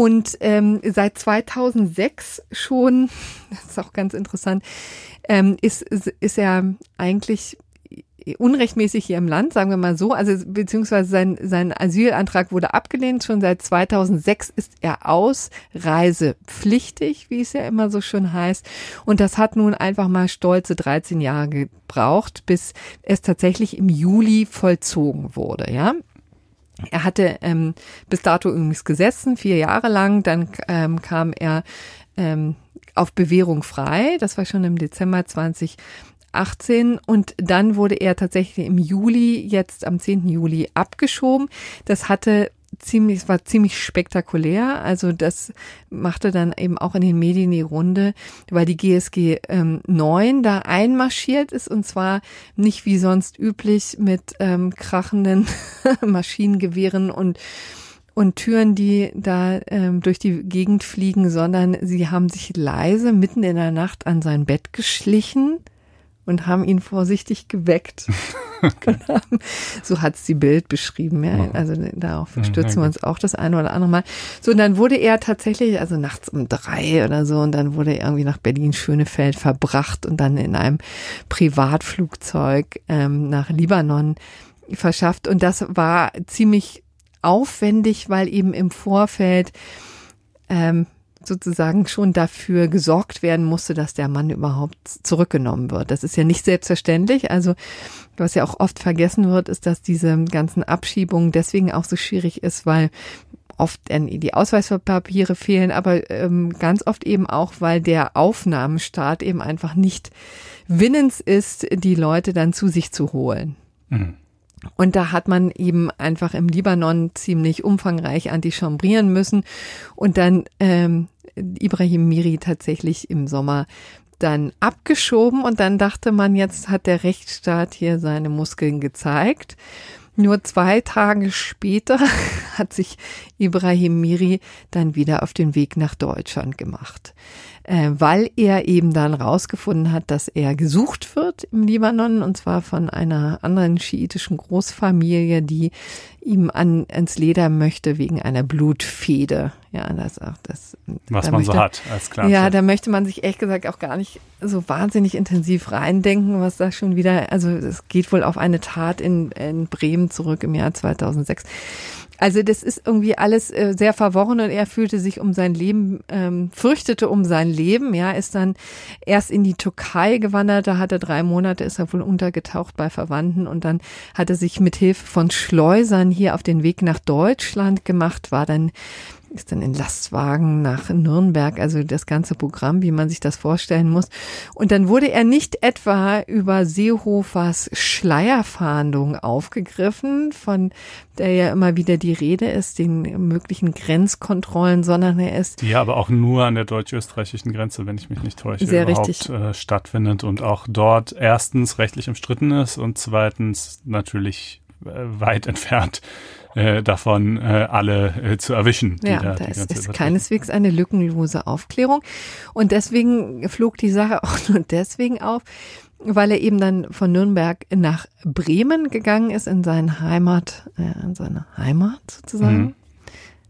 Und ähm, seit 2006 schon, das ist auch ganz interessant, ähm, ist, ist er eigentlich unrechtmäßig hier im Land, sagen wir mal so. Also beziehungsweise sein, sein Asylantrag wurde abgelehnt. Schon seit 2006 ist er ausreisepflichtig, wie es ja immer so schön heißt. Und das hat nun einfach mal stolze 13 Jahre gebraucht, bis es tatsächlich im Juli vollzogen wurde. Ja, er hatte ähm, bis dato übrigens gesessen, vier Jahre lang. Dann ähm, kam er ähm, auf Bewährung frei. Das war schon im Dezember 2018 und dann wurde er tatsächlich im Juli, jetzt am 10. Juli abgeschoben. Das hatte ziemlich, es war ziemlich spektakulär. Also das machte dann eben auch in den Medien die Runde, weil die GSG ähm, 9 da einmarschiert ist und zwar nicht wie sonst üblich mit ähm, krachenden Maschinengewehren und und Türen, die da ähm, durch die Gegend fliegen, sondern sie haben sich leise mitten in der Nacht an sein Bett geschlichen und haben ihn vorsichtig geweckt. so hat's die Bild beschrieben, ja. Also darauf stürzen wir uns auch das eine oder andere Mal. So, und dann wurde er tatsächlich, also nachts um drei oder so, und dann wurde er irgendwie nach Berlin-Schönefeld verbracht und dann in einem Privatflugzeug ähm, nach Libanon verschafft. Und das war ziemlich aufwendig, weil eben im Vorfeld ähm, sozusagen schon dafür gesorgt werden musste, dass der Mann überhaupt zurückgenommen wird. Das ist ja nicht selbstverständlich. Also was ja auch oft vergessen wird, ist, dass diese ganzen Abschiebungen deswegen auch so schwierig ist, weil oft die Ausweispapiere fehlen, aber ähm, ganz oft eben auch, weil der Aufnahmestaat eben einfach nicht willens ist, die Leute dann zu sich zu holen. Mhm. Und da hat man eben einfach im Libanon ziemlich umfangreich antichambrieren müssen. Und dann ähm, Ibrahim Miri tatsächlich im Sommer dann abgeschoben. Und dann dachte man, jetzt hat der Rechtsstaat hier seine Muskeln gezeigt. Nur zwei Tage später hat sich Ibrahim Miri dann wieder auf den Weg nach Deutschland gemacht äh, weil er eben dann rausgefunden hat, dass er gesucht wird im Libanon und zwar von einer anderen schiitischen Großfamilie, die ihm an, ans Leder möchte wegen einer Blutfede. Ja, das auch das. Was da man möchte, so hat als Clan. Ja, da möchte man sich ehrlich gesagt auch gar nicht so wahnsinnig intensiv reindenken, was da schon wieder, also es geht wohl auf eine Tat in, in Bremen zurück im Jahr 2006. Also das ist irgendwie alles äh, sehr verworren und er fühlte sich um sein Leben, ähm, fürchtete um sein Leben, ja, ist dann erst in die Türkei gewandert, da hat er drei Monate, ist er wohl untergetaucht bei Verwandten und dann hat er sich mit Hilfe von Schleusern hier auf den Weg nach Deutschland gemacht, war dann ist dann in Lastwagen nach Nürnberg, also das ganze Programm, wie man sich das vorstellen muss. Und dann wurde er nicht etwa über Seehofers Schleierfahndung aufgegriffen, von der ja immer wieder die Rede ist, den möglichen Grenzkontrollen, sondern er ist. Die ja aber auch nur an der deutsch-österreichischen Grenze, wenn ich mich nicht täusche, sehr überhaupt richtig. Äh, stattfindet und auch dort erstens rechtlich umstritten ist und zweitens natürlich äh, weit entfernt äh, davon äh, alle äh, zu erwischen. Ja, da, da ist, ist keineswegs eine lückenlose Aufklärung. Und deswegen flog die Sache auch nur deswegen auf, weil er eben dann von Nürnberg nach Bremen gegangen ist, in seine Heimat, äh, in seine Heimat sozusagen. Mhm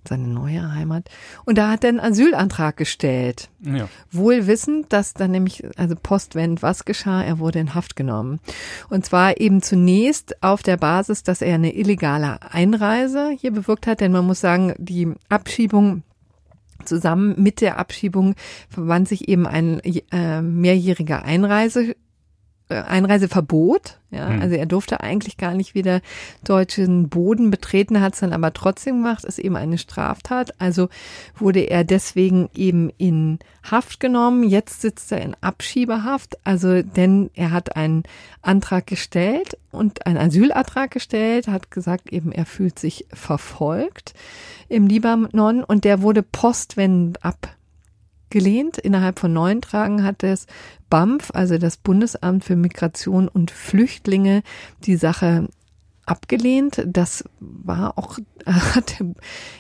seine neue Heimat. Und da hat er einen Asylantrag gestellt. Ja. Wohl wissend, dass dann nämlich, also postwend was geschah, er wurde in Haft genommen. Und zwar eben zunächst auf der Basis, dass er eine illegale Einreise hier bewirkt hat, denn man muss sagen, die Abschiebung Zusammen mit der Abschiebung verband sich eben ein äh, mehrjähriger Einreise Einreiseverbot. Ja, hm. also er durfte eigentlich gar nicht wieder deutschen Boden betreten, hat es dann aber trotzdem gemacht, ist eben eine Straftat. Also wurde er deswegen eben in Haft genommen. Jetzt sitzt er in Abschiebehaft. Also denn er hat einen Antrag gestellt und einen Asylantrag gestellt, hat gesagt eben, er fühlt sich verfolgt im Libanon und der wurde postwendend ab gelehnt. Innerhalb von neun Tagen hat das BAMF, also das Bundesamt für Migration und Flüchtlinge, die Sache abgelehnt. Das war auch, hat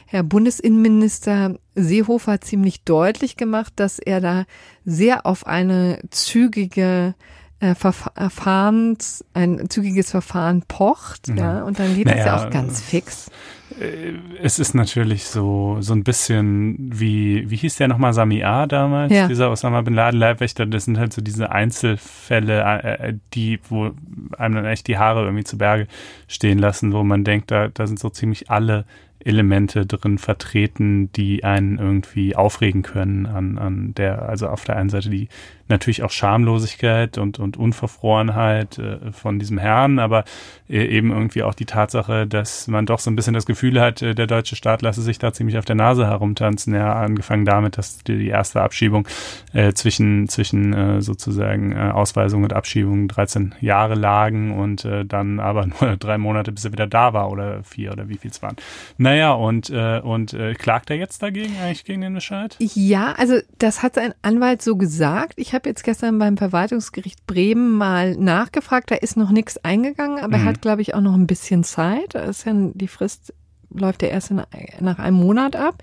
Herr Bundesinnenminister Seehofer ziemlich deutlich gemacht, dass er da sehr auf eine zügige äh, Verfahrens, ein zügiges Verfahren pocht, mhm. ja, und dann geht naja, das ja auch ganz fix. äh, es ist natürlich so, so ein bisschen wie, wie hieß der nochmal, Sami A damals, ja. dieser Osama Bin Laden Leibwächter, das sind halt so diese Einzelfälle, äh, äh, die, wo einem dann echt die Haare irgendwie zu Berge stehen lassen, wo man denkt, da, da sind so ziemlich alle Elemente drin vertreten, die einen irgendwie aufregen können an, an der, also auf der einen Seite die natürlich auch Schamlosigkeit und, und Unverfrorenheit äh, von diesem Herrn, aber äh, eben irgendwie auch die Tatsache, dass man doch so ein bisschen das Gefühl hat, äh, der deutsche Staat lasse sich da ziemlich auf der Nase herumtanzen. Ja, angefangen damit, dass die, die erste Abschiebung äh, zwischen, zwischen äh, sozusagen äh, Ausweisung und Abschiebung 13 Jahre lagen und äh, dann aber nur drei Monate, bis er wieder da war oder vier oder wie viel es waren. Naja, und, und klagt er jetzt dagegen eigentlich gegen den Bescheid? Ja, also das hat sein Anwalt so gesagt. Ich habe habe jetzt gestern beim Verwaltungsgericht Bremen mal nachgefragt. Da ist noch nichts eingegangen, aber mhm. er hat, glaube ich, auch noch ein bisschen Zeit. Ist ja die Frist läuft ja erst in, nach einem Monat ab.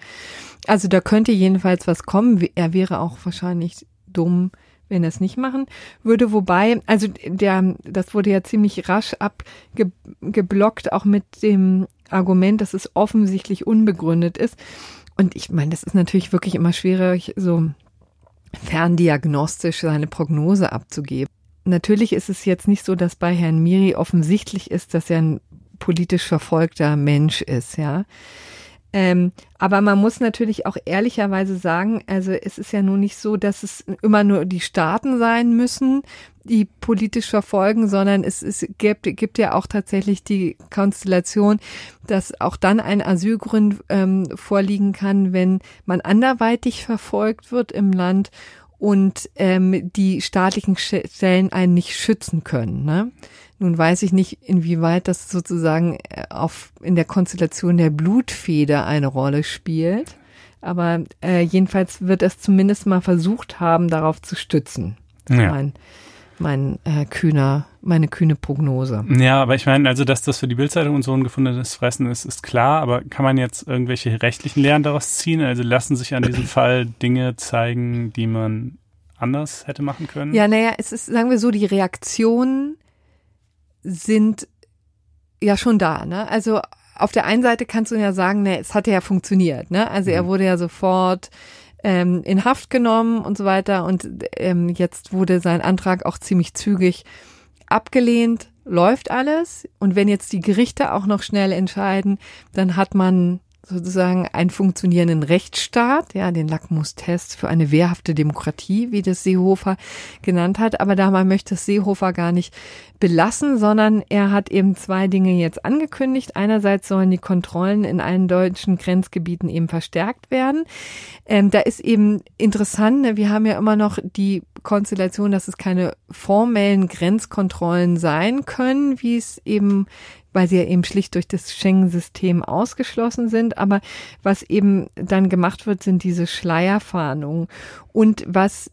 Also da könnte jedenfalls was kommen. Er wäre auch wahrscheinlich dumm, wenn er es nicht machen würde. Wobei, also der, das wurde ja ziemlich rasch abgeblockt, auch mit dem Argument, dass es offensichtlich unbegründet ist. Und ich meine, das ist natürlich wirklich immer schwierig, so ferndiagnostisch seine Prognose abzugeben. Natürlich ist es jetzt nicht so, dass bei Herrn Miri offensichtlich ist, dass er ein politisch verfolgter Mensch ist, ja. Ähm, aber man muss natürlich auch ehrlicherweise sagen, also es ist ja nun nicht so, dass es immer nur die Staaten sein müssen, die politisch verfolgen, sondern es, es gibt, gibt ja auch tatsächlich die Konstellation, dass auch dann ein Asylgrund ähm, vorliegen kann, wenn man anderweitig verfolgt wird im Land und ähm, die staatlichen Stellen einen nicht schützen können. Ne? Nun weiß ich nicht, inwieweit das sozusagen äh, auf, in der Konstellation der Blutfeder eine Rolle spielt. Aber äh, jedenfalls wird es zumindest mal versucht haben, darauf zu stützen. Ja. Mein, mein äh, kühner, meine kühne Prognose. Ja, aber ich meine, also dass das für die Bildzeitung und so ein gefundenes Fressen ist, ist klar. Aber kann man jetzt irgendwelche rechtlichen Lehren daraus ziehen? Also lassen sich an diesem Fall Dinge zeigen, die man anders hätte machen können? Ja, naja, es ist, sagen wir so, die Reaktionen sind ja schon da. Ne? Also auf der einen Seite kannst du ja sagen, ne, es hat ja funktioniert. Ne? Also er mhm. wurde ja sofort ähm, in Haft genommen und so weiter. Und ähm, jetzt wurde sein Antrag auch ziemlich zügig abgelehnt. Läuft alles. Und wenn jetzt die Gerichte auch noch schnell entscheiden, dann hat man sozusagen einen funktionierenden Rechtsstaat, ja, den Lackmustest für eine wehrhafte Demokratie, wie das Seehofer genannt hat. Aber da man möchte es Seehofer gar nicht belassen, sondern er hat eben zwei Dinge jetzt angekündigt. Einerseits sollen die Kontrollen in allen deutschen Grenzgebieten eben verstärkt werden. Ähm, da ist eben interessant, ne, wir haben ja immer noch die Konstellation, dass es keine formellen Grenzkontrollen sein können, wie es eben weil sie ja eben schlicht durch das Schengen-System ausgeschlossen sind. Aber was eben dann gemacht wird, sind diese Schleierfahndungen. Und was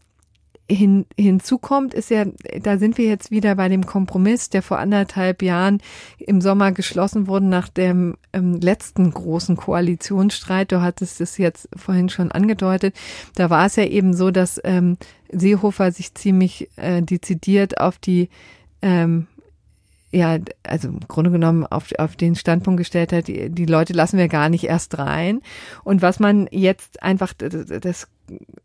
hin, hinzukommt, ist ja, da sind wir jetzt wieder bei dem Kompromiss, der vor anderthalb Jahren im Sommer geschlossen wurde nach dem ähm, letzten großen Koalitionsstreit. Du hattest es jetzt vorhin schon angedeutet. Da war es ja eben so, dass ähm, Seehofer sich ziemlich äh, dezidiert auf die ähm, ja, also im Grunde genommen auf, auf den Standpunkt gestellt hat, die, die Leute lassen wir gar nicht erst rein. Und was man jetzt einfach, das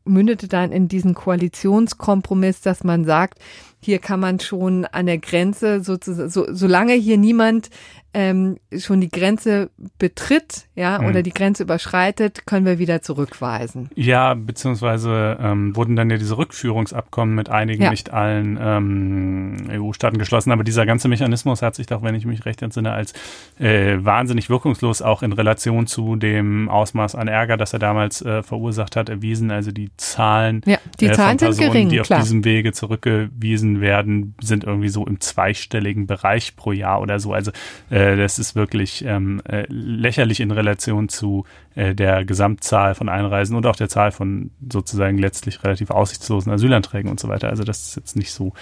mündete dann in diesen Koalitionskompromiss, dass man sagt, hier kann man schon an der Grenze sozusagen, so, solange hier niemand ähm, schon die Grenze betritt, ja, mhm. oder die Grenze überschreitet, können wir wieder zurückweisen. Ja, beziehungsweise ähm, wurden dann ja diese Rückführungsabkommen mit einigen, ja. nicht allen ähm, EU-Staaten geschlossen, aber dieser ganze Mechanismus hat sich doch, wenn ich mich recht entsinne, als äh, wahnsinnig wirkungslos auch in Relation zu dem Ausmaß an Ärger, das er damals äh, verursacht hat, erwiesen. Also die Zahlen, ja, die äh, Zahlen von Personen, sind gering, die auf klar. diesem Wege zurückgewiesen werden, sind irgendwie so im zweistelligen Bereich pro Jahr oder so. Also äh, das ist wirklich ähm, äh, lächerlich in Relation zu äh, der Gesamtzahl von Einreisen und auch der Zahl von sozusagen letztlich relativ aussichtslosen Asylanträgen und so weiter. Also das ist jetzt nicht so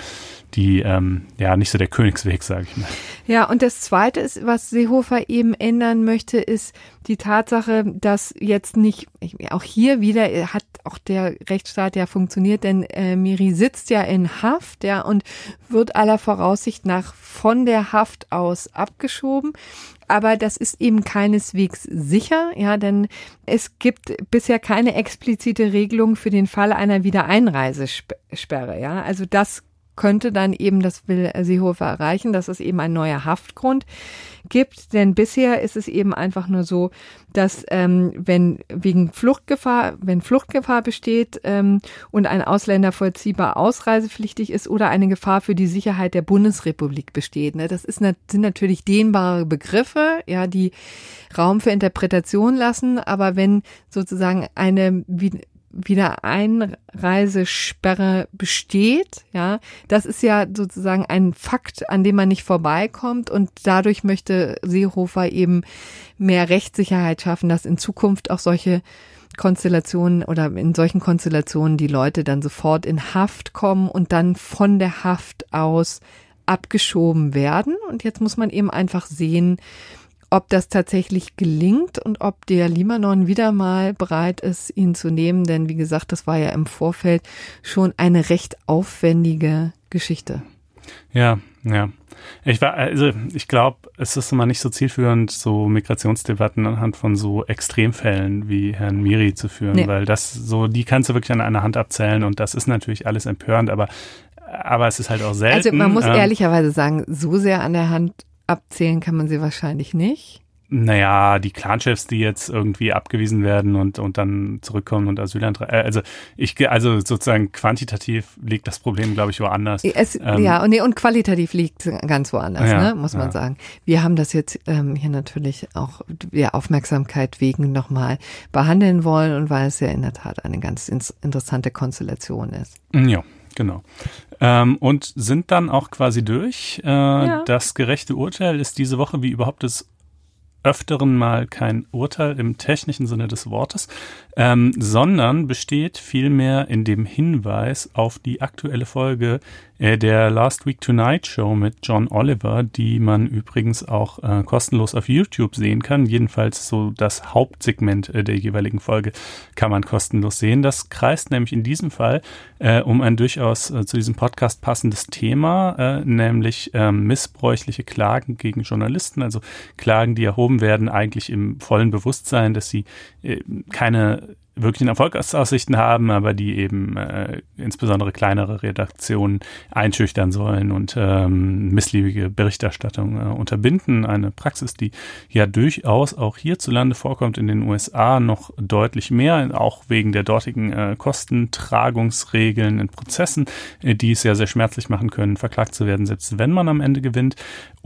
die, ähm, ja, nicht so der Königsweg, sage ich mal. Ja, und das Zweite ist, was Seehofer eben ändern möchte, ist die Tatsache, dass jetzt nicht, auch hier wieder hat auch der Rechtsstaat ja funktioniert, denn äh, Miri sitzt ja in Haft, ja, und wird aller Voraussicht nach von der Haft aus abgeschoben. Aber das ist eben keineswegs sicher, ja, denn es gibt bisher keine explizite Regelung für den Fall einer Wiedereinreisesperre, ja. Also das könnte dann eben, das will Seehofer erreichen, dass es eben ein neuer Haftgrund gibt. Denn bisher ist es eben einfach nur so, dass ähm, wenn wegen Fluchtgefahr, wenn Fluchtgefahr besteht ähm, und ein Ausländer vollziehbar ausreisepflichtig ist oder eine Gefahr für die Sicherheit der Bundesrepublik besteht. Ne? Das ist, sind natürlich dehnbare Begriffe, ja, die Raum für Interpretation lassen. Aber wenn sozusagen eine wie wieder Einreisesperre besteht, ja, das ist ja sozusagen ein Fakt, an dem man nicht vorbeikommt und dadurch möchte Seehofer eben mehr Rechtssicherheit schaffen, dass in Zukunft auch solche Konstellationen oder in solchen Konstellationen die Leute dann sofort in Haft kommen und dann von der Haft aus abgeschoben werden. Und jetzt muss man eben einfach sehen, ob das tatsächlich gelingt und ob der Libanon wieder mal bereit ist, ihn zu nehmen. Denn wie gesagt, das war ja im Vorfeld schon eine recht aufwendige Geschichte. Ja, ja. Ich war, also ich glaube, es ist immer nicht so zielführend, so Migrationsdebatten anhand von so Extremfällen wie Herrn Miri zu führen, nee. weil das so, die kannst du wirklich an einer Hand abzählen und das ist natürlich alles empörend, aber aber es ist halt auch selten. Also man muss ähm, ehrlicherweise sagen, so sehr an der Hand abzählen kann man sie wahrscheinlich nicht. Naja, die Clanchefs, die jetzt irgendwie abgewiesen werden und, und dann zurückkommen und Asylantrag, äh, also ich, also sozusagen quantitativ liegt das Problem, glaube ich, woanders. Es, ähm, ja, und, nee, und qualitativ liegt es ganz woanders, ja, ne, muss man ja. sagen. Wir haben das jetzt ähm, hier natürlich auch der Aufmerksamkeit wegen nochmal behandeln wollen und weil es ja in der Tat eine ganz interessante Konstellation ist. Ja, genau. Ähm, und sind dann auch quasi durch. Äh, ja. Das gerechte Urteil ist diese Woche wie überhaupt des Öfteren mal kein Urteil im technischen Sinne des Wortes, ähm, sondern besteht vielmehr in dem Hinweis auf die aktuelle Folge der Last Week Tonight Show mit John Oliver, die man übrigens auch äh, kostenlos auf YouTube sehen kann. Jedenfalls so das Hauptsegment äh, der jeweiligen Folge kann man kostenlos sehen. Das kreist nämlich in diesem Fall äh, um ein durchaus äh, zu diesem Podcast passendes Thema, äh, nämlich ähm, missbräuchliche Klagen gegen Journalisten, also Klagen, die erhoben werden, eigentlich im vollen Bewusstsein, dass sie keine wirklichen Erfolgsaussichten haben, aber die eben äh, insbesondere kleinere Redaktionen einschüchtern sollen und ähm, missliebige Berichterstattung äh, unterbinden. Eine Praxis, die ja durchaus auch hierzulande vorkommt, in den USA noch deutlich mehr, auch wegen der dortigen äh, Kostentragungsregeln in Prozessen, äh, die es ja sehr schmerzlich machen können, verklagt zu werden, selbst wenn man am Ende gewinnt.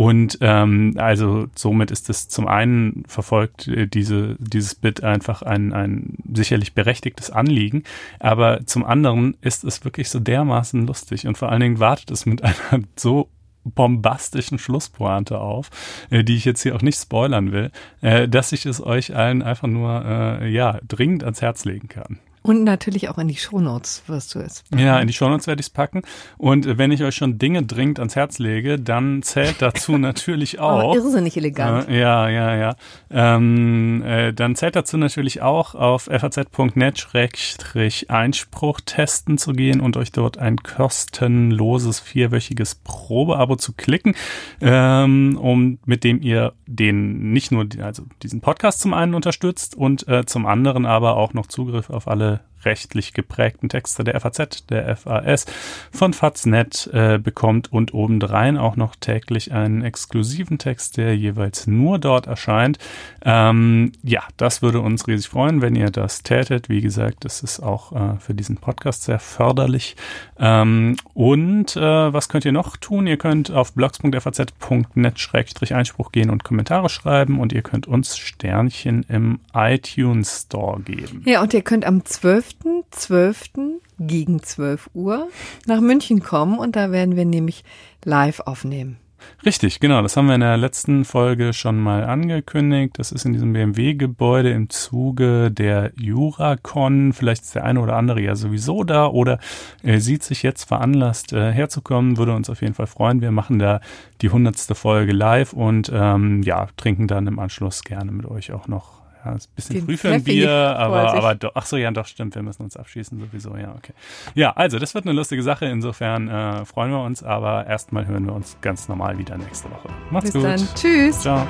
Und ähm, also somit ist es zum einen verfolgt äh, diese, dieses Bit einfach ein, ein sicherlich berechtigtes Anliegen, aber zum anderen ist es wirklich so dermaßen lustig und vor allen Dingen wartet es mit einer so bombastischen Schlusspointe auf, äh, die ich jetzt hier auch nicht spoilern will, äh, dass ich es euch allen einfach nur äh, ja dringend ans Herz legen kann. Und natürlich auch in die Shownotes wirst du es. Packen. Ja, in die Shownotes werde ich es packen. Und wenn ich euch schon Dinge dringend ans Herz lege, dann zählt dazu natürlich oh, auch. Oh, irrsinnig elegant. Äh, ja, ja, ja. Ähm, äh, dann zählt dazu natürlich auch auf faz.net-einspruch testen zu gehen und euch dort ein kostenloses vierwöchiges Probeabo zu klicken, ähm, um mit dem ihr den nicht nur also diesen Podcast zum einen unterstützt und äh, zum anderen aber auch noch Zugriff auf alle gonna rechtlich geprägten Texte der FAZ, der FAS von Faznet äh, bekommt und obendrein auch noch täglich einen exklusiven Text, der jeweils nur dort erscheint. Ähm, ja, das würde uns riesig freuen, wenn ihr das tätet. Wie gesagt, das ist auch äh, für diesen Podcast sehr förderlich. Ähm, und äh, was könnt ihr noch tun? Ihr könnt auf blogs.faz.net-einspruch gehen und Kommentare schreiben und ihr könnt uns Sternchen im iTunes Store geben. Ja, und ihr könnt am 12. 12.12. gegen 12 Uhr nach München kommen und da werden wir nämlich live aufnehmen. Richtig, genau. Das haben wir in der letzten Folge schon mal angekündigt. Das ist in diesem BMW-Gebäude im Zuge der Juracon. Vielleicht ist der eine oder andere ja sowieso da oder äh, sieht sich jetzt veranlasst, äh, herzukommen. Würde uns auf jeden Fall freuen. Wir machen da die hundertste Folge live und ähm, ja, trinken dann im Anschluss gerne mit euch auch noch ja, ist ein bisschen Den früh für ein Bier, aber, aber doch, ach so, ja, doch, stimmt, wir müssen uns abschießen sowieso, ja, okay. Ja, also, das wird eine lustige Sache, insofern äh, freuen wir uns, aber erstmal hören wir uns ganz normal wieder nächste Woche. Macht's Bis gut. Dann. Tschüss. Ciao.